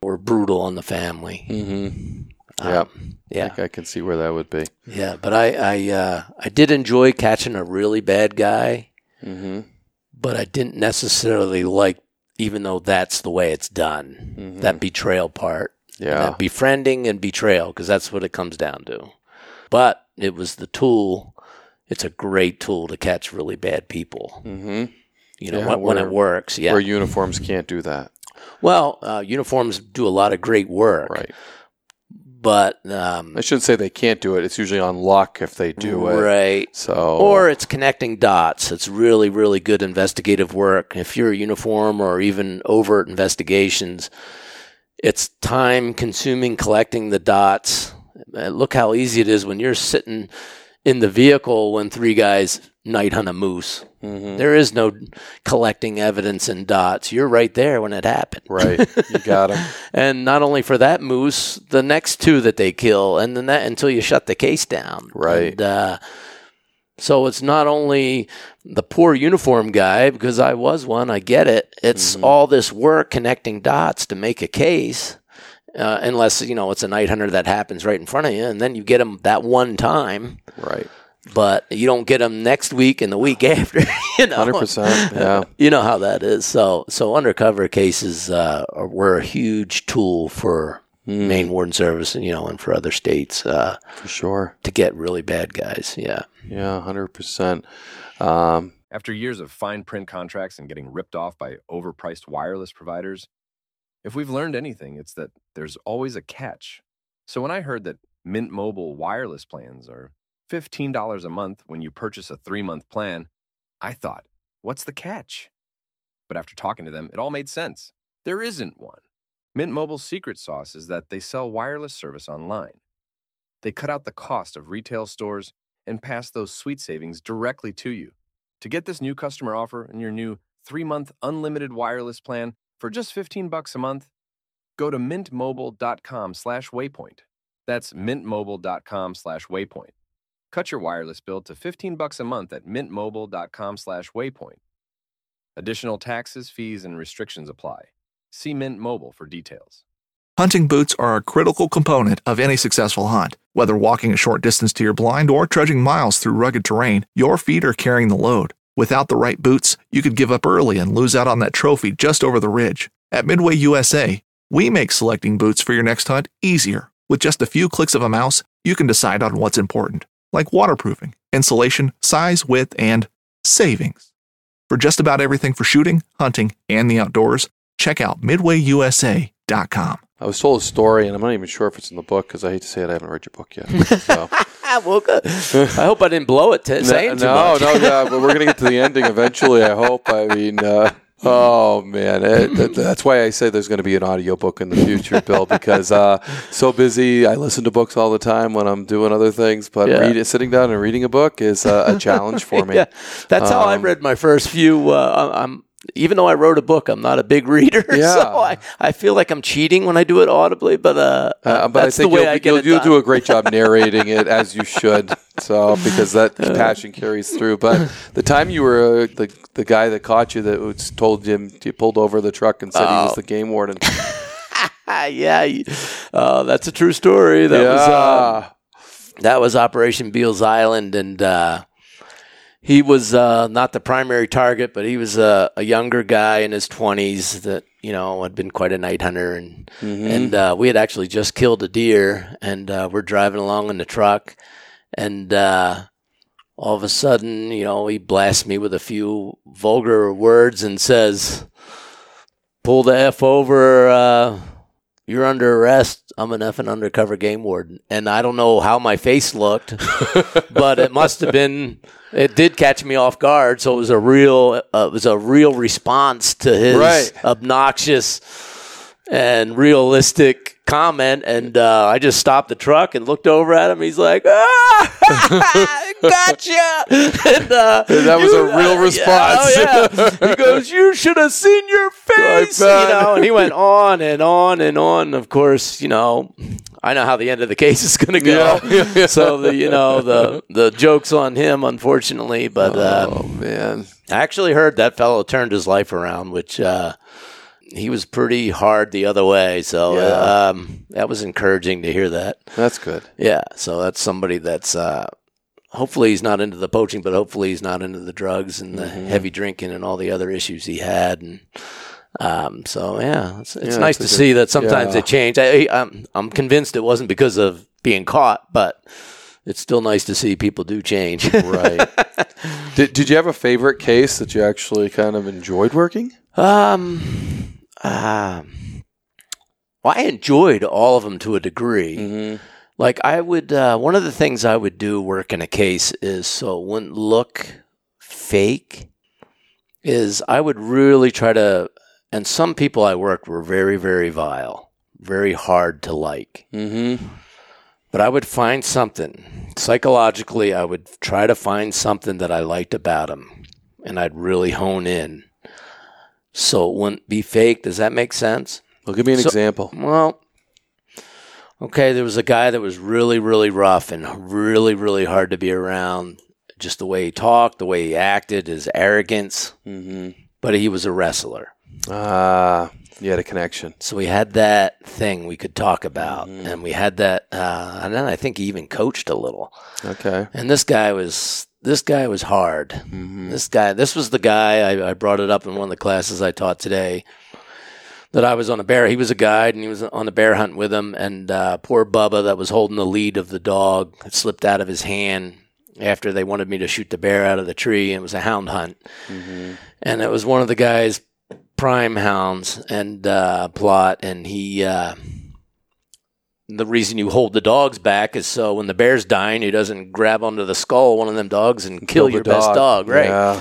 were brutal on the family. Mm-hmm. Yeah. Um, yeah, I think I can see where that would be. yeah. But I, I, uh, I did enjoy catching a really bad guy, Mm-hmm. but I didn't necessarily like, even though that's the way it's done, Mhm. that betrayal part. Yeah. That befriending and betrayal, because that's what it comes down to. But it was the tool. It's a great tool to catch really bad people. Mm-hmm. You know, Yeah, when, when it works. Yeah. Where uniforms can't do that. well, uh, uniforms do a lot of great work. Right. But, um, I shouldn't say they can't do it. It's usually on luck if they do it. right. So Or it's connecting dots. It's really, really good investigative work. If you're a uniform or even overt investigations, it's time consuming collecting the dots. Uh, Look how easy it is when you're sitting in the vehicle when three guys night hunt a moose. Mhm. There is no collecting evidence and dots. You're right there when it happened. right, you got them. And not only for that moose, the next two that they kill, and then that until you shut the case down. Right. And, uh, so it's not only the poor uniform guy, because I was one, I get it. It's Mm-hmm. all this work connecting dots to make a case. Uh, unless you know it's a night hunter that happens right in front of you, and then you get them that one time, Right. but you don't get them next week and the week after. you know, Hundred percent. Yeah. you know how that is. So, so undercover cases uh, are, were a huge tool for Mm. Maine Warden Service, and you know, and for other states uh, For sure. to get really bad guys. Yeah, Yeah. Hundred percent. Um, After years of fine print contracts and getting ripped off by overpriced wireless providers, if we've learned anything, it's that there's always a catch. So when I heard that Mint Mobile wireless plans are $15 a month when you purchase a three month plan, I thought, what's the catch? But after talking to them, it all made sense. There isn't one. Mint Mobile's secret sauce is that they sell wireless service online. They cut out the cost of retail stores and pass those sweet savings directly to you. To get this new customer offer and your new 3-month unlimited wireless plan for just 15 bucks a month, go to mintmobile.com slash waypoint. That's mintmobile.com slash waypoint. Cut your wireless bill to 15 bucks a month at mintmobile.com slash waypoint. Additional taxes, fees, and restrictions apply. See Mint Mobile for details. Hunting boots are a critical component of any successful hunt. Whether walking a short distance to your blind or trudging miles through rugged terrain, your feet are carrying the load. Without the right boots, you could give up early and lose out on that trophy just over the ridge. At Midway USA, we make selecting boots for your next hunt easier. With just a few clicks of a mouse, you can decide on what's important, like waterproofing, insulation, size, width, and savings. For just about everything for shooting, hunting, and the outdoors, check out midwayusa.com. I was told a story, and I'm not even sure if it's in the book because I hate to say it, I haven't read your book yet. So. Well, good. I hope I didn't blow it to saying too no, much. no, yeah, but we're gonna get to the ending eventually. I hope. I mean, uh, oh man, it, that, that's why I say there's going to be an audiobook in the future, Bill, because uh, so busy. I listen to books all the time when I'm doing other things, but Yeah. read, sitting down and reading a book is uh, a challenge for me. yeah, that's how I Um, read my first few. Uh, I'm even though I wrote a book, I'm not a big reader, Yeah. so I, I feel like I'm cheating when I do it audibly. But uh, Uh, but I think you'll, I you'll, you'll do a great job narrating it as you should. So because that passion carries through. But the time you were uh, the the guy that caught you that was told him you pulled over the truck and said he was Oh. the game warden. yeah, uh, that's a true story. That was uh, that was Operation Beals Island, and uh, he was uh, not the primary target, but he was a, a younger guy in his twenties that you know had been quite a night hunter, and and uh, we had actually just killed a deer, and uh, we're driving along in the truck, and. Uh, all of a sudden, you know, he blasts me with a few vulgar words and says, "Pull the f over. Uh, you're under arrest. I'm an effing undercover game warden." And I don't know how my face looked, but it must have been. It did catch me off guard, so it was a real. Uh, it was a real response to his Right. obnoxious and realistic comment, and uh, I just stopped the truck and looked over at him. He's like, ah, "Gotcha!" And, uh, that was you- a real uh, response. Yeah, oh, yeah. He goes, "You should have seen your face," you know. And he went on and on and on. Of course, you know. I know how the end of the case is going to go. Yeah, yeah, yeah. So the you know the the jokes on him, unfortunately. But uh, oh man, I actually heard that fellow turned his life around, which uh, he was pretty hard the other way. So Yeah. uh, um, that was encouraging to hear that. that's good. Yeah, so that's somebody that's uh, hopefully he's not into the poaching, but hopefully he's not into the drugs and the Mm-hmm. heavy drinking and all the other issues he had. And um, so yeah, it's, it's Yeah, nice to good- see that sometimes yeah. they change. I, I'm I'm convinced it wasn't because of being caught, but it's still nice to see people do change. Right. did Did you have a favorite case that you actually kind of enjoyed working? Um, um, well, I enjoyed all of them to a degree. Mm-hmm. Like I would, uh, one of the things I would do working a case is so it wouldn't look fake. Is I would really try to, and some people I worked were very, very vile, very hard to like. Mm-hmm. But I would find something psychologically. I would try to find something that I liked about them, and I'd really hone in, so it wouldn't be fake. Does that make sense? Well, give me an So- example. Well, okay, there was a guy that was really, really rough and really, really hard to be around. Just the way he talked, the way he acted, his arrogance. Mm-hmm. But he was a wrestler. Ah, you had a connection. So we had that thing we could talk about. Mhm. And we had that, uh, and then I think he even coached a little. Okay. And this guy was, this guy was hard. Mm-hmm. This guy, this was the guy, I, I brought it up in one of the classes I taught today, that I was on a bear. He was a guide and he was on a bear hunt with him. And uh, poor Bubba, that was holding the lead of the dog, slipped out of his hand after they wanted me to shoot the bear out of the tree. And it was a hound hunt. Mm-hmm. And it was one of the guy's prime hounds and uh, Plott. And he, uh, the reason you hold the dogs back is so when the bear's dying, he doesn't grab onto the skull of one of them dogs and kill, the your best dog, right? Yeah.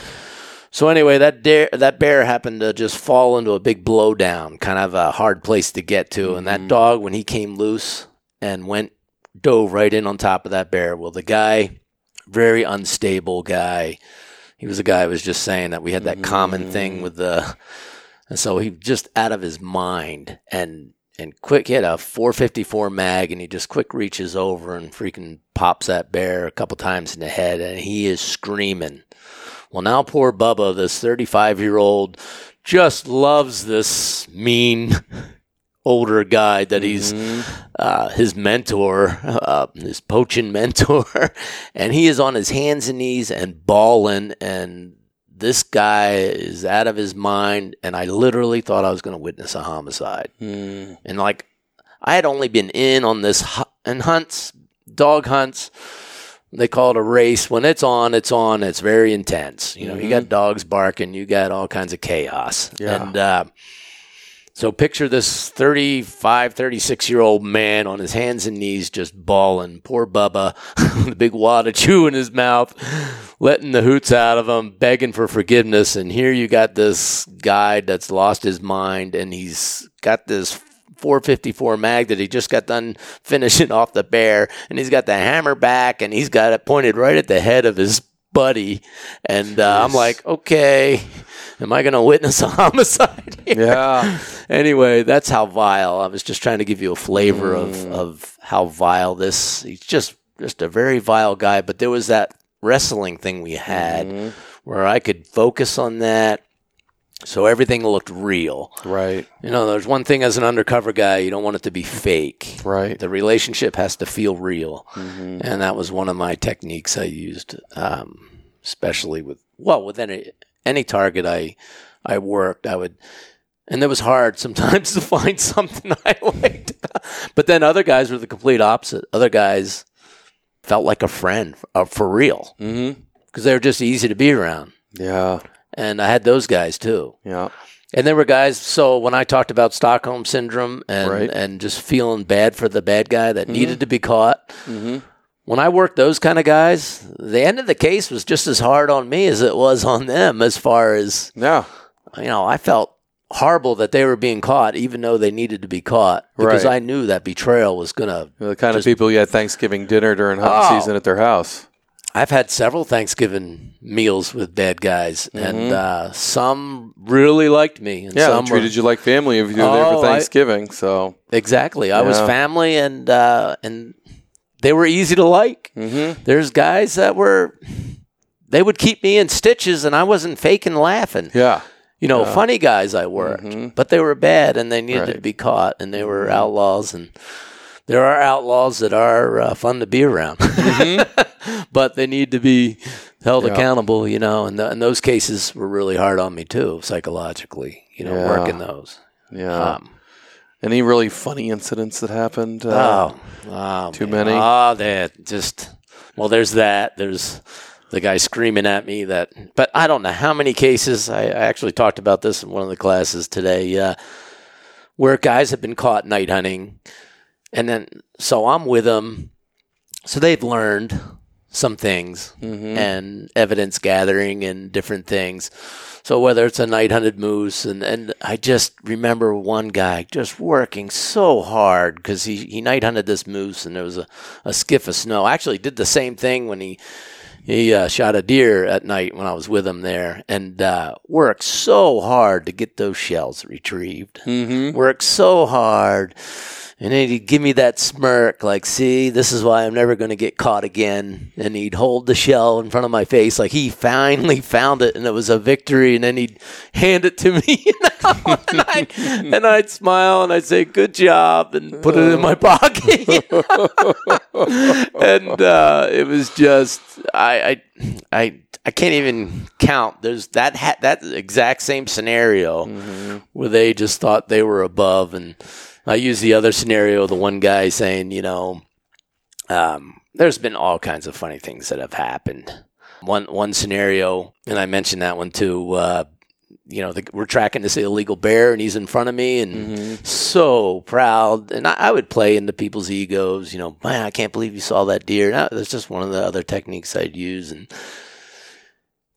So anyway, that dare, that bear happened to just fall into a big blowdown, kind of a hard place to get to. And that Mhm. dog, when he came loose and went dove right in on top of that bear. Well, the guy, very unstable guy. He was a guy who was just saying that we had that common thing with the, and so he just out of his mind and and quick he had a 454 mag and he just quick reaches over and freaking pops that bear a couple times in the head and he is screaming. Well, now poor Bubba, this 35 year old, just loves this mean older guy that he's uh, his mentor, uh, his poaching mentor, and he is on his hands and knees and bawling. And this guy is out of his mind. And I literally thought I was going to witness a homicide. Mm. And like, I had only been in on this hu- and hunts, dog hunts. They call it a race. When it's on, it's on. It's very intense. You know, you got dogs barking, you got all kinds of chaos. Yeah. And uh, so picture this 35, 36 year old man on his hands and knees just bawling. Poor Bubba, the big wad of chew in his mouth, letting the hoots out of him, begging for forgiveness. And here you got this guy that's lost his mind and he's got this 454 mag that he just got done finishing off the bear and he's got the hammer back and he's got it pointed right at the head of his buddy and uh, i'm like okay am i going to witness a homicide here? Yeah. anyway that's how vile i was just trying to give you a flavor of, Mm. of how vile this he's just just a very vile guy but there was that wrestling thing we had Mhm. where i could focus on that so everything looked real Right. you know, there's one thing as an undercover guy, you don't want it to be fake. Right. The relationship has to feel real. Mhm. And that was one of my techniques I used, um, especially with, well, with any, any target I, I worked, I would, and it was hard sometimes to find something I liked. but then other guys were the complete opposite. Other guys felt like a friend uh, for real Mm-hmm. because they were just easy to be around. Yeah. And I had those guys too. Yeah. And there were guys. So when I talked about Stockholm syndrome and Right. and just feeling bad for the bad guy that needed to be caught, Mm-hmm. when I worked those kind of guys, the end of the case was just as hard on me as it was on them. As far as Yeah. you know, I felt horrible that they were being caught, even though they needed to be caught, because Right. I knew that betrayal was gonna. The kind Just- of people you had Thanksgiving dinner during hunt Oh. season at their house. I've had several Thanksgiving meals with bad guys, and Mhm. uh, some really liked me, and Yeah, some treated you like family if you were there Oh, for I- Thanksgiving. so, exactly. I was family, and uh, and they were easy to like. hmm There's guys that were they would keep me in stitches, and I wasn't faking laughing. yeah, You know, Yeah. funny guys I worked, Mhm. but they were bad, and they needed to Right. Mm-hmm. be caught, and they were outlaws, and there are outlaws that are uh, fun to be around, but they need to be held Mm-hmm. Yeah. accountable. You know, and, th- and those cases were really hard on me too, psychologically. You know, Yeah. working those. yeah. Um, Any really funny incidents that happened? Uh, oh, oh, too man. many? Oh, that just well. There's that. There's the guy screaming at me that. But I don't know how many cases. I, I actually talked about this in one of the classes today. Uh, where guys have been caught night hunting, and then so I'm with them. So they've learned some things mhm. and evidence gathering and different things. So whether it's a night hunted moose and, and I just remember one guy just working so hard because he, he night hunted this moose and there was a, a skiff of snow. Actually did the same thing when he he uh, shot a deer at night when I was with him there and uh, worked so hard to get those shells retrieved. Mhm. Worked so hard. And then he'd give me that smirk, like, see, this is why I'm never going to get caught again. And he'd hold the shell in front of my face, like he finally found it and it was a victory. And then he'd hand it to me, you know, and, I'd, and I'd smile and I'd say, good job, and put it in my pocket. and uh, it was just, I, I, I, I can't even count. There's that ha- that exact same scenario where they just thought they were above, and I use the other scenario, the one guy saying, you know, um, there's been all kinds of funny things that have happened. One one scenario, and I mentioned that one too. Uh, you know, the, we're tracking this illegal bear, and he's in front of me, and Mm-hmm. so proud. And I, I would play into people's egos. You know, man, I can't believe you saw that deer. That, that's just one of the other techniques I'd use, and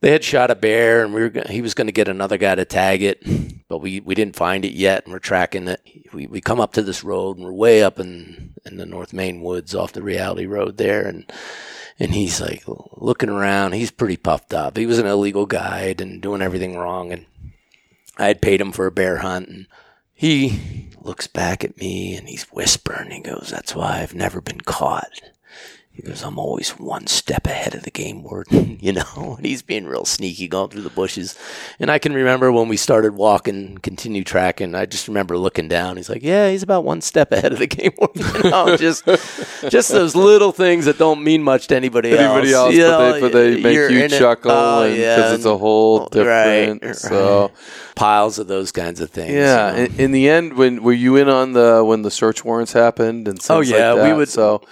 they had shot a bear and we were go- he was going to get another guy to tag it but we, we didn't find it yet and we're tracking it. We, we come up to this road and we're way up in, in the north Maine woods off the Realty Road there and and he's like looking around. He's pretty puffed up. He was an illegal guide and doing everything wrong and i had paid him for a bear hunt and he looks back at me and he's whispering. He goes that's why i've never been caught he goes, I'm always one step ahead of the game warden, you know, and he's being real sneaky going through the bushes. And I can remember when we started walking, continue tracking, I just remember looking down. He's like, Yeah, he's about one step ahead of the game warden. You know, just just those little things that don't mean much to anybody, Anybody else, You but, they, but they make you in it. chuckle Oh, because yeah, it's a whole oh, different. right, So right. piles of those kinds of things. yeah, you know. in, in the end, when were you in on the when the search warrants happened and oh, things Oh, like yeah, we would- So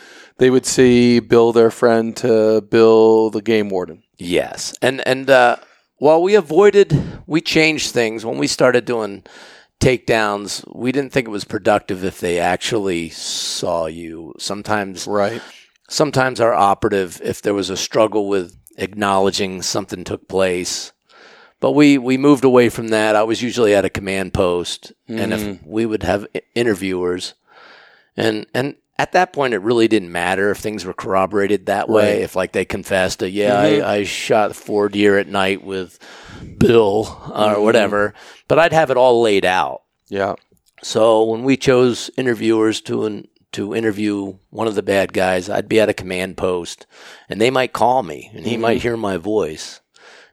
they would see Bill, their friend, to Bill, the game warden. Yes, and and uh, while we avoided, we changed things when we started doing takedowns. We didn't think it was productive if they actually saw you. Sometimes, Right. sometimes our operative, if there was a struggle with acknowledging something took place. But we, we moved away from that. I was usually at a command post, and if we would have interviewers, and and at that point, it really didn't matter if things were corroborated that way. Right. If like they confessed, that, yeah, mm-hmm. I, I shot four deer at night with Bill or mm-hmm. whatever, but I'd have it all laid out. Yeah. So when we chose interviewers to in, to interview one of the bad guys, I'd be at a command post, and they might call me, and he might mm-hmm. hear my voice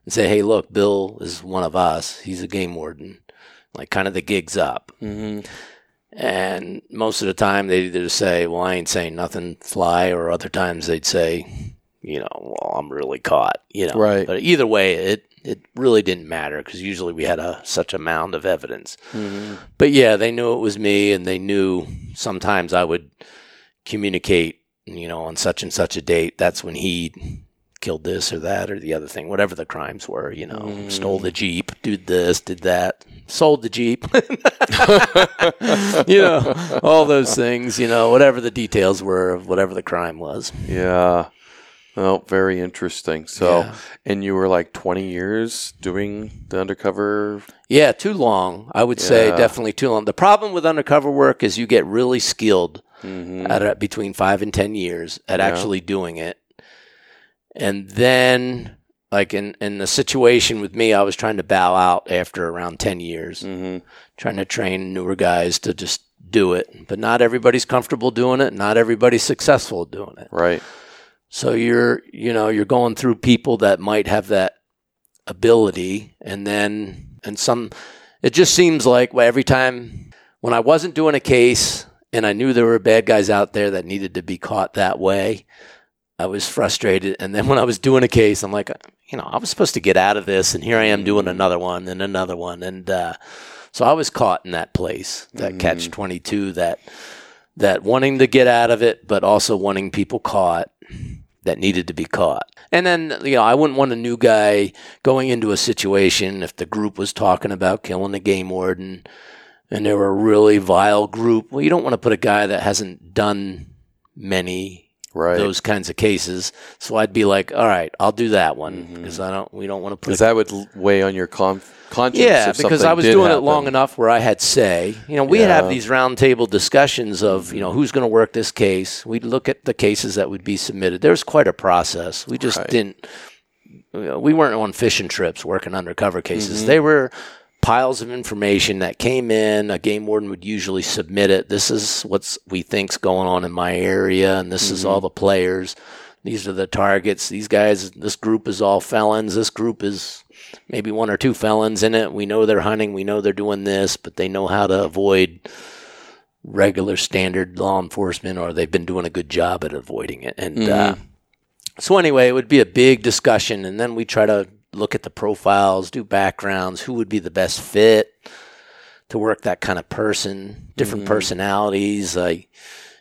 and say, "Hey, look, Bill is one of us. He's a game warden." Like kind of the gigs up. And most of the time, they'd either say, "Well, I ain't saying nothing, fly," or other times they'd say, "You know, well, I'm really caught." You know, Right. But either way, it it really didn't matter because usually we had a such a mound of evidence. hmm But yeah, they knew it was me, and they knew sometimes I would communicate, you know, on such and such a date. That's when he killed this or that or the other thing, whatever the crimes were. You know, stole the jeep, did this, did that, sold the jeep. you know, all those things. You know, whatever the details were of whatever the crime was. Yeah. Oh, very interesting. So, Yeah. and you were like 20 years doing the undercover. Yeah, too long. I would say definitely too long. The problem with undercover work is you get really skilled Mhm. at a, between five and ten years at Yeah. actually doing it, and then like in in the situation with me, I was trying to bow out after around ten years, Mhm. trying to train newer guys to just do it. But not everybody's comfortable doing it. Not everybody's successful at doing it. Right. So you're, you know, you're going through people that might have that ability, and then, and some, it just seems like every time when I wasn't doing a case and I knew there were bad guys out there that needed to be caught that way, I was frustrated. And then when I was doing a case, I'm like, you know, I was supposed to get out of this, and here I am doing another one and another one. And uh, so I was caught in that place, that catch 22, that, that wanting to get out of it, but also wanting people caught that needed to be caught. And then, you know, I wouldn't want a new guy going into a situation if the group was talking about killing the game warden and they were a really vile group. Well, you don't want to put a guy that hasn't done many Right. those kinds of cases. So I'd be like, all right, I'll do that one because I don't, we don't want to put Because that would weigh on your con- conscience. yeah, because I was doing happen. it long enough where I had say. You know, we'd have these roundtable discussions of, you know, who's going to work this case. We'd look at the cases that would be submitted. There was quite a process. We just Right. didn't. We weren't on fishing trips working undercover cases. Mm-hmm. They were piles of information that came in. A game warden would usually submit it. This is what we think's going on in my area, and this is Mm-hmm. all the players. These are the targets. These guys. This group is all felons. This group is maybe one or two felons in it. We know they're hunting. We know they're doing this, but they know how to avoid regular standard law enforcement, or they've been doing a good job at avoiding it. And uh, so, anyway, it would be a big discussion, and then we try to look at the profiles, do backgrounds, who would be the best fit to work that kind of person, different personalities, like.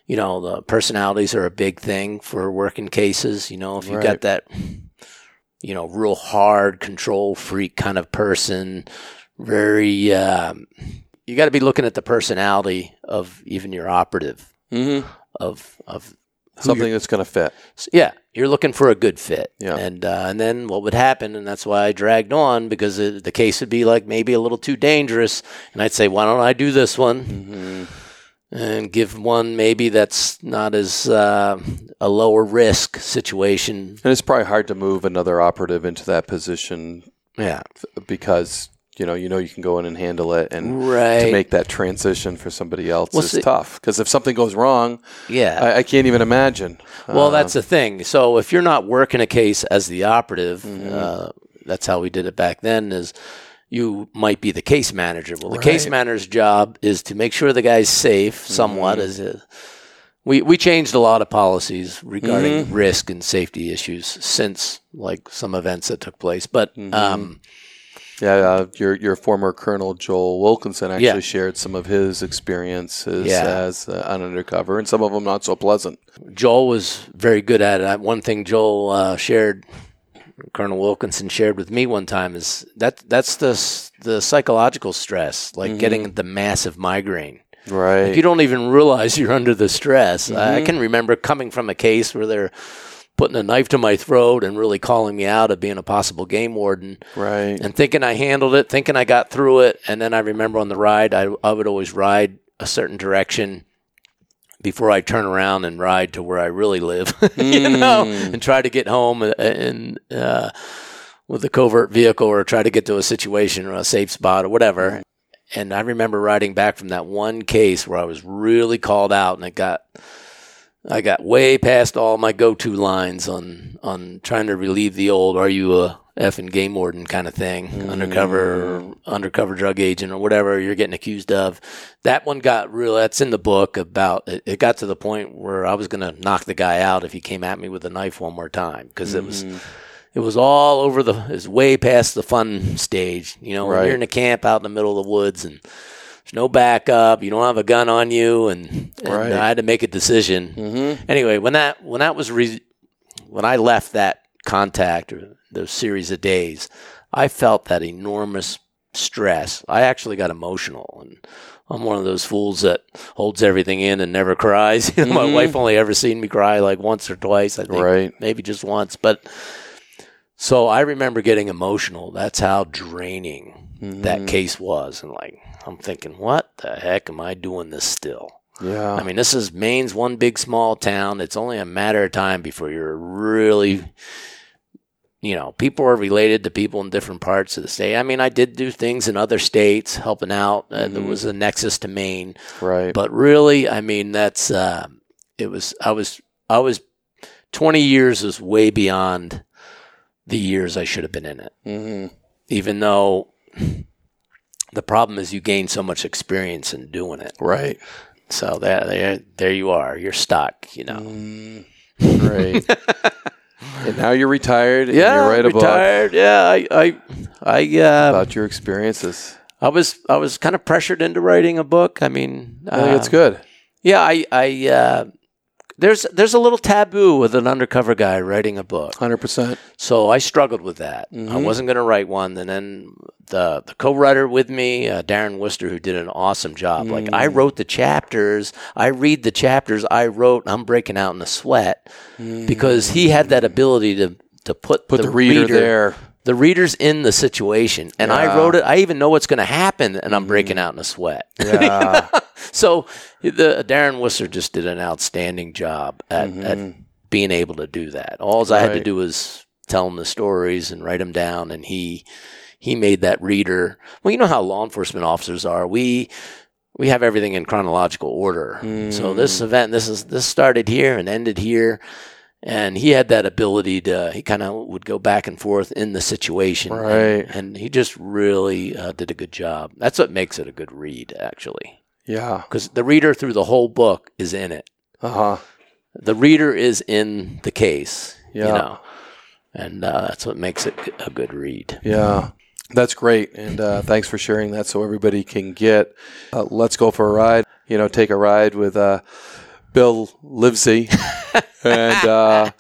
You know, the personalities are a big thing for working cases. You know, if you've Right. got that you know, real hard control freak kind of person. Very, um, you got to be looking at the personality of even your operative Mhm. of of something that's going to fit. yeah, you're looking for a good fit. Yeah. and uh, and then what would happen, and that's why I dragged on because it, the case would be like maybe a little too dangerous, and I'd say, why don't I do this one? Mm-hmm. And give one maybe that's not as uh, a lower risk situation. And it's probably hard to move another operative into that position Yeah, because you know you know you can go in and handle it, and right. to make that transition for somebody else Well, is see- tough. Because if something goes wrong, yeah, I, I can't even imagine. Well, Uh, that's the thing. So if you're not working a case as the operative, Mm-hmm. uh, that's how we did it back then. Is you might be the case manager. Well, the case manager's job is to make sure the guy's safe somewhat. Mm-hmm. As a, we we changed a lot of policies regarding Mm-hmm. risk and safety issues since like some events that took place. But Mm-hmm. um, Yeah, uh, your your former Colonel Joel Wilkinson actually Yeah. shared some of his experiences Yeah. as uh, an undercover, and some of them not so pleasant. Joel was very good at it. One thing Joel uh, shared, Colonel Wilkinson shared with me one time is that that's the the psychological stress, like getting the massive migraine. Right. You don't even realize you're under the stress. I I can remember coming from a case where they're putting a knife to my throat and really calling me out of being a possible game warden right. and thinking I handled it, thinking I got through it. And then I remember on the ride, I, I would always ride a certain direction before I turn around and ride to where I really live, you know, and try to get home and, and uh, with a covert vehicle or try to get to a situation or a safe spot or whatever. And I remember riding back from that one case where I was really called out and it got I got way past all my go-to lines on on trying to relieve the old "Are you a effing game warden?" kind of thing, mm. undercover undercover drug agent or whatever you're getting accused of. That one got real. That's in the book about. It, it got to the point where I was going to knock the guy out if he came at me with a knife one more time because it was. Mm. It was all over the. It was way past the fun stage. You know, Right. you're in a camp out in the middle of the woods and there's no backup. You don't have a gun on you, and, and Right. I had to make a decision. Mm-hmm. Anyway, when that when that was re- when I left that contact or those series of days, I felt that enormous stress, I actually got emotional. And I'm one of those fools that holds everything in and never cries. Know, my wife only ever seen me cry like once or twice, I think. Right. Maybe just once. But so I remember getting emotional. That's how draining that Mhm. case was. And like, I'm thinking, what the heck am I doing this still? Yeah. I mean, this is Maine's one big small town. It's only a matter of time before you're really, you know, people are related to people in different parts of the state. I mean, I did do things in other states helping out. Uh, there Mhm. was a nexus to Maine, right. but really, I mean, that's uh, it was. I was. I was. Twenty years is way beyond the years I should have been in it. hmm Even though the problem is you gain so much experience in doing it. Right. So that there, there you are. You're stuck. You know. Mm, right. and now you're retired. and yeah, you write a book retired. Yeah, I, I, I, uh, about your experiences. I was, I was kind of pressured into writing a book. I mean, I think it's uh, good. Yeah, I, I, uh, there's, there's a little taboo with an undercover guy writing a book. Hundred percent. So I struggled with that. I Mhm. wasn't going to write one, and then the the co-writer with me, uh, Darren Worcester, who did an awesome job. Like I Mm. wrote the chapters, I read the chapters I wrote. I'm breaking out in a sweat because he had that ability to to put, Put the, reader, there. The reader's in the situation, and I wrote it. I even know what's going to happen, and I'm breaking out in a sweat. Yeah. so the Darren Worcester just did an outstanding job at, at Mhm. being able to do that. All I had to do was tell him the stories and write them down, and he he made that reader. Well, you know how law enforcement officers are. We we have everything in chronological order. So this Mm. event, this is this started here and ended here. And he had that ability to, he kind of would go back and forth in the situation. and- Right. And, he just really uh, did a good job. That's what makes it a good read, actually. Yeah. Because the reader through the whole book is in it Uh huh. the reader is in the case. Yeah. You know, and uh, that's what makes it a good read. Yeah. That's great. And uh, thanks for sharing that so everybody can get uh, Let's Go for a Ride. You know, take a ride with uh, Bill Livezey. and uh,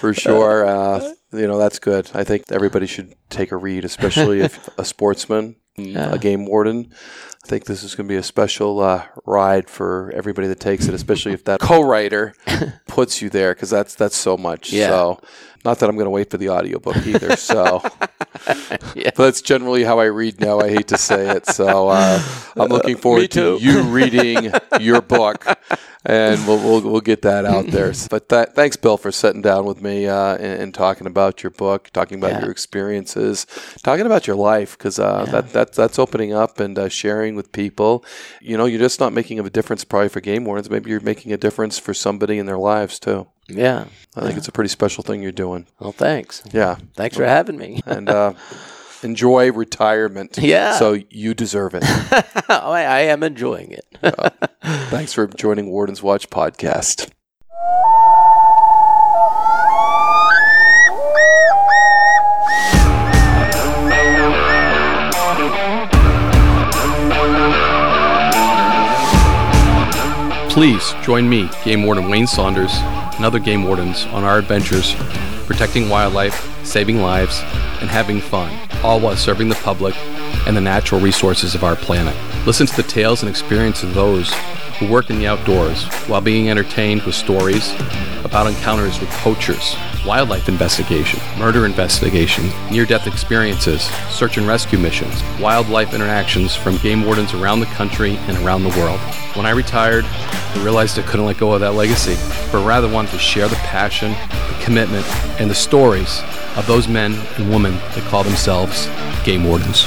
for sure, uh, you know, that's good. I think everybody should take a read, especially if a sportsman, a game warden. I think this is going to be a special uh, ride for everybody that takes it, especially if that co-writer puts you there, because that's that's so much. Yeah. So, not that I'm going to wait for the audiobook either. So, Yeah. but that's generally how I read now. I hate to say it. So uh, I'm looking forward to you reading your book, and we'll, we'll we'll get that out there. But that, thanks, Bill, for sitting down with me uh, and, and talking about your book, talking about Yeah. your experiences, talking about your life, because uh, that that that's opening up and uh, sharing with people. You know, you're just not making a difference probably for game wardens. Maybe you're making a difference for somebody in their lives too. Yeah. I think it's a pretty special thing you're doing. Well, thanks. Yeah. Thanks for having me. and uh, enjoy retirement. Yeah. So you deserve it. Oh, I, I am enjoying it. Thanks for joining Warden's Watch podcast. Please join me, Game Warden Wayne Saunders, and other game wardens on our adventures protecting wildlife, saving lives, and having fun, all while serving the public and the natural resources of our planet. Listen to the tales and experiences of those who work in the outdoors while being entertained with stories about encounters with poachers, wildlife investigation, murder investigation, near death experiences, search and rescue missions, wildlife interactions from game wardens around the country and around the world. When I retired, I realized I couldn't let go of that legacy, but rather wanted to share the passion, the commitment, and the stories of those men and women that call themselves game wardens.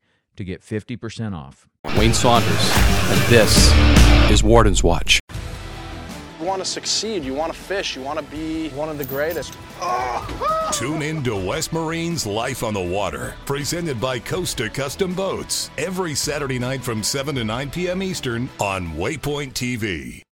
to get 50% off. Wayne Saunders, and this is Warden's Watch. You want to succeed, you want to fish, you want to be one of the greatest. Tune in to West Marine's Life on the Water, presented by Costa Custom Boats, every Saturday night from 7 to 9 p.m. Eastern on Waypoint TV.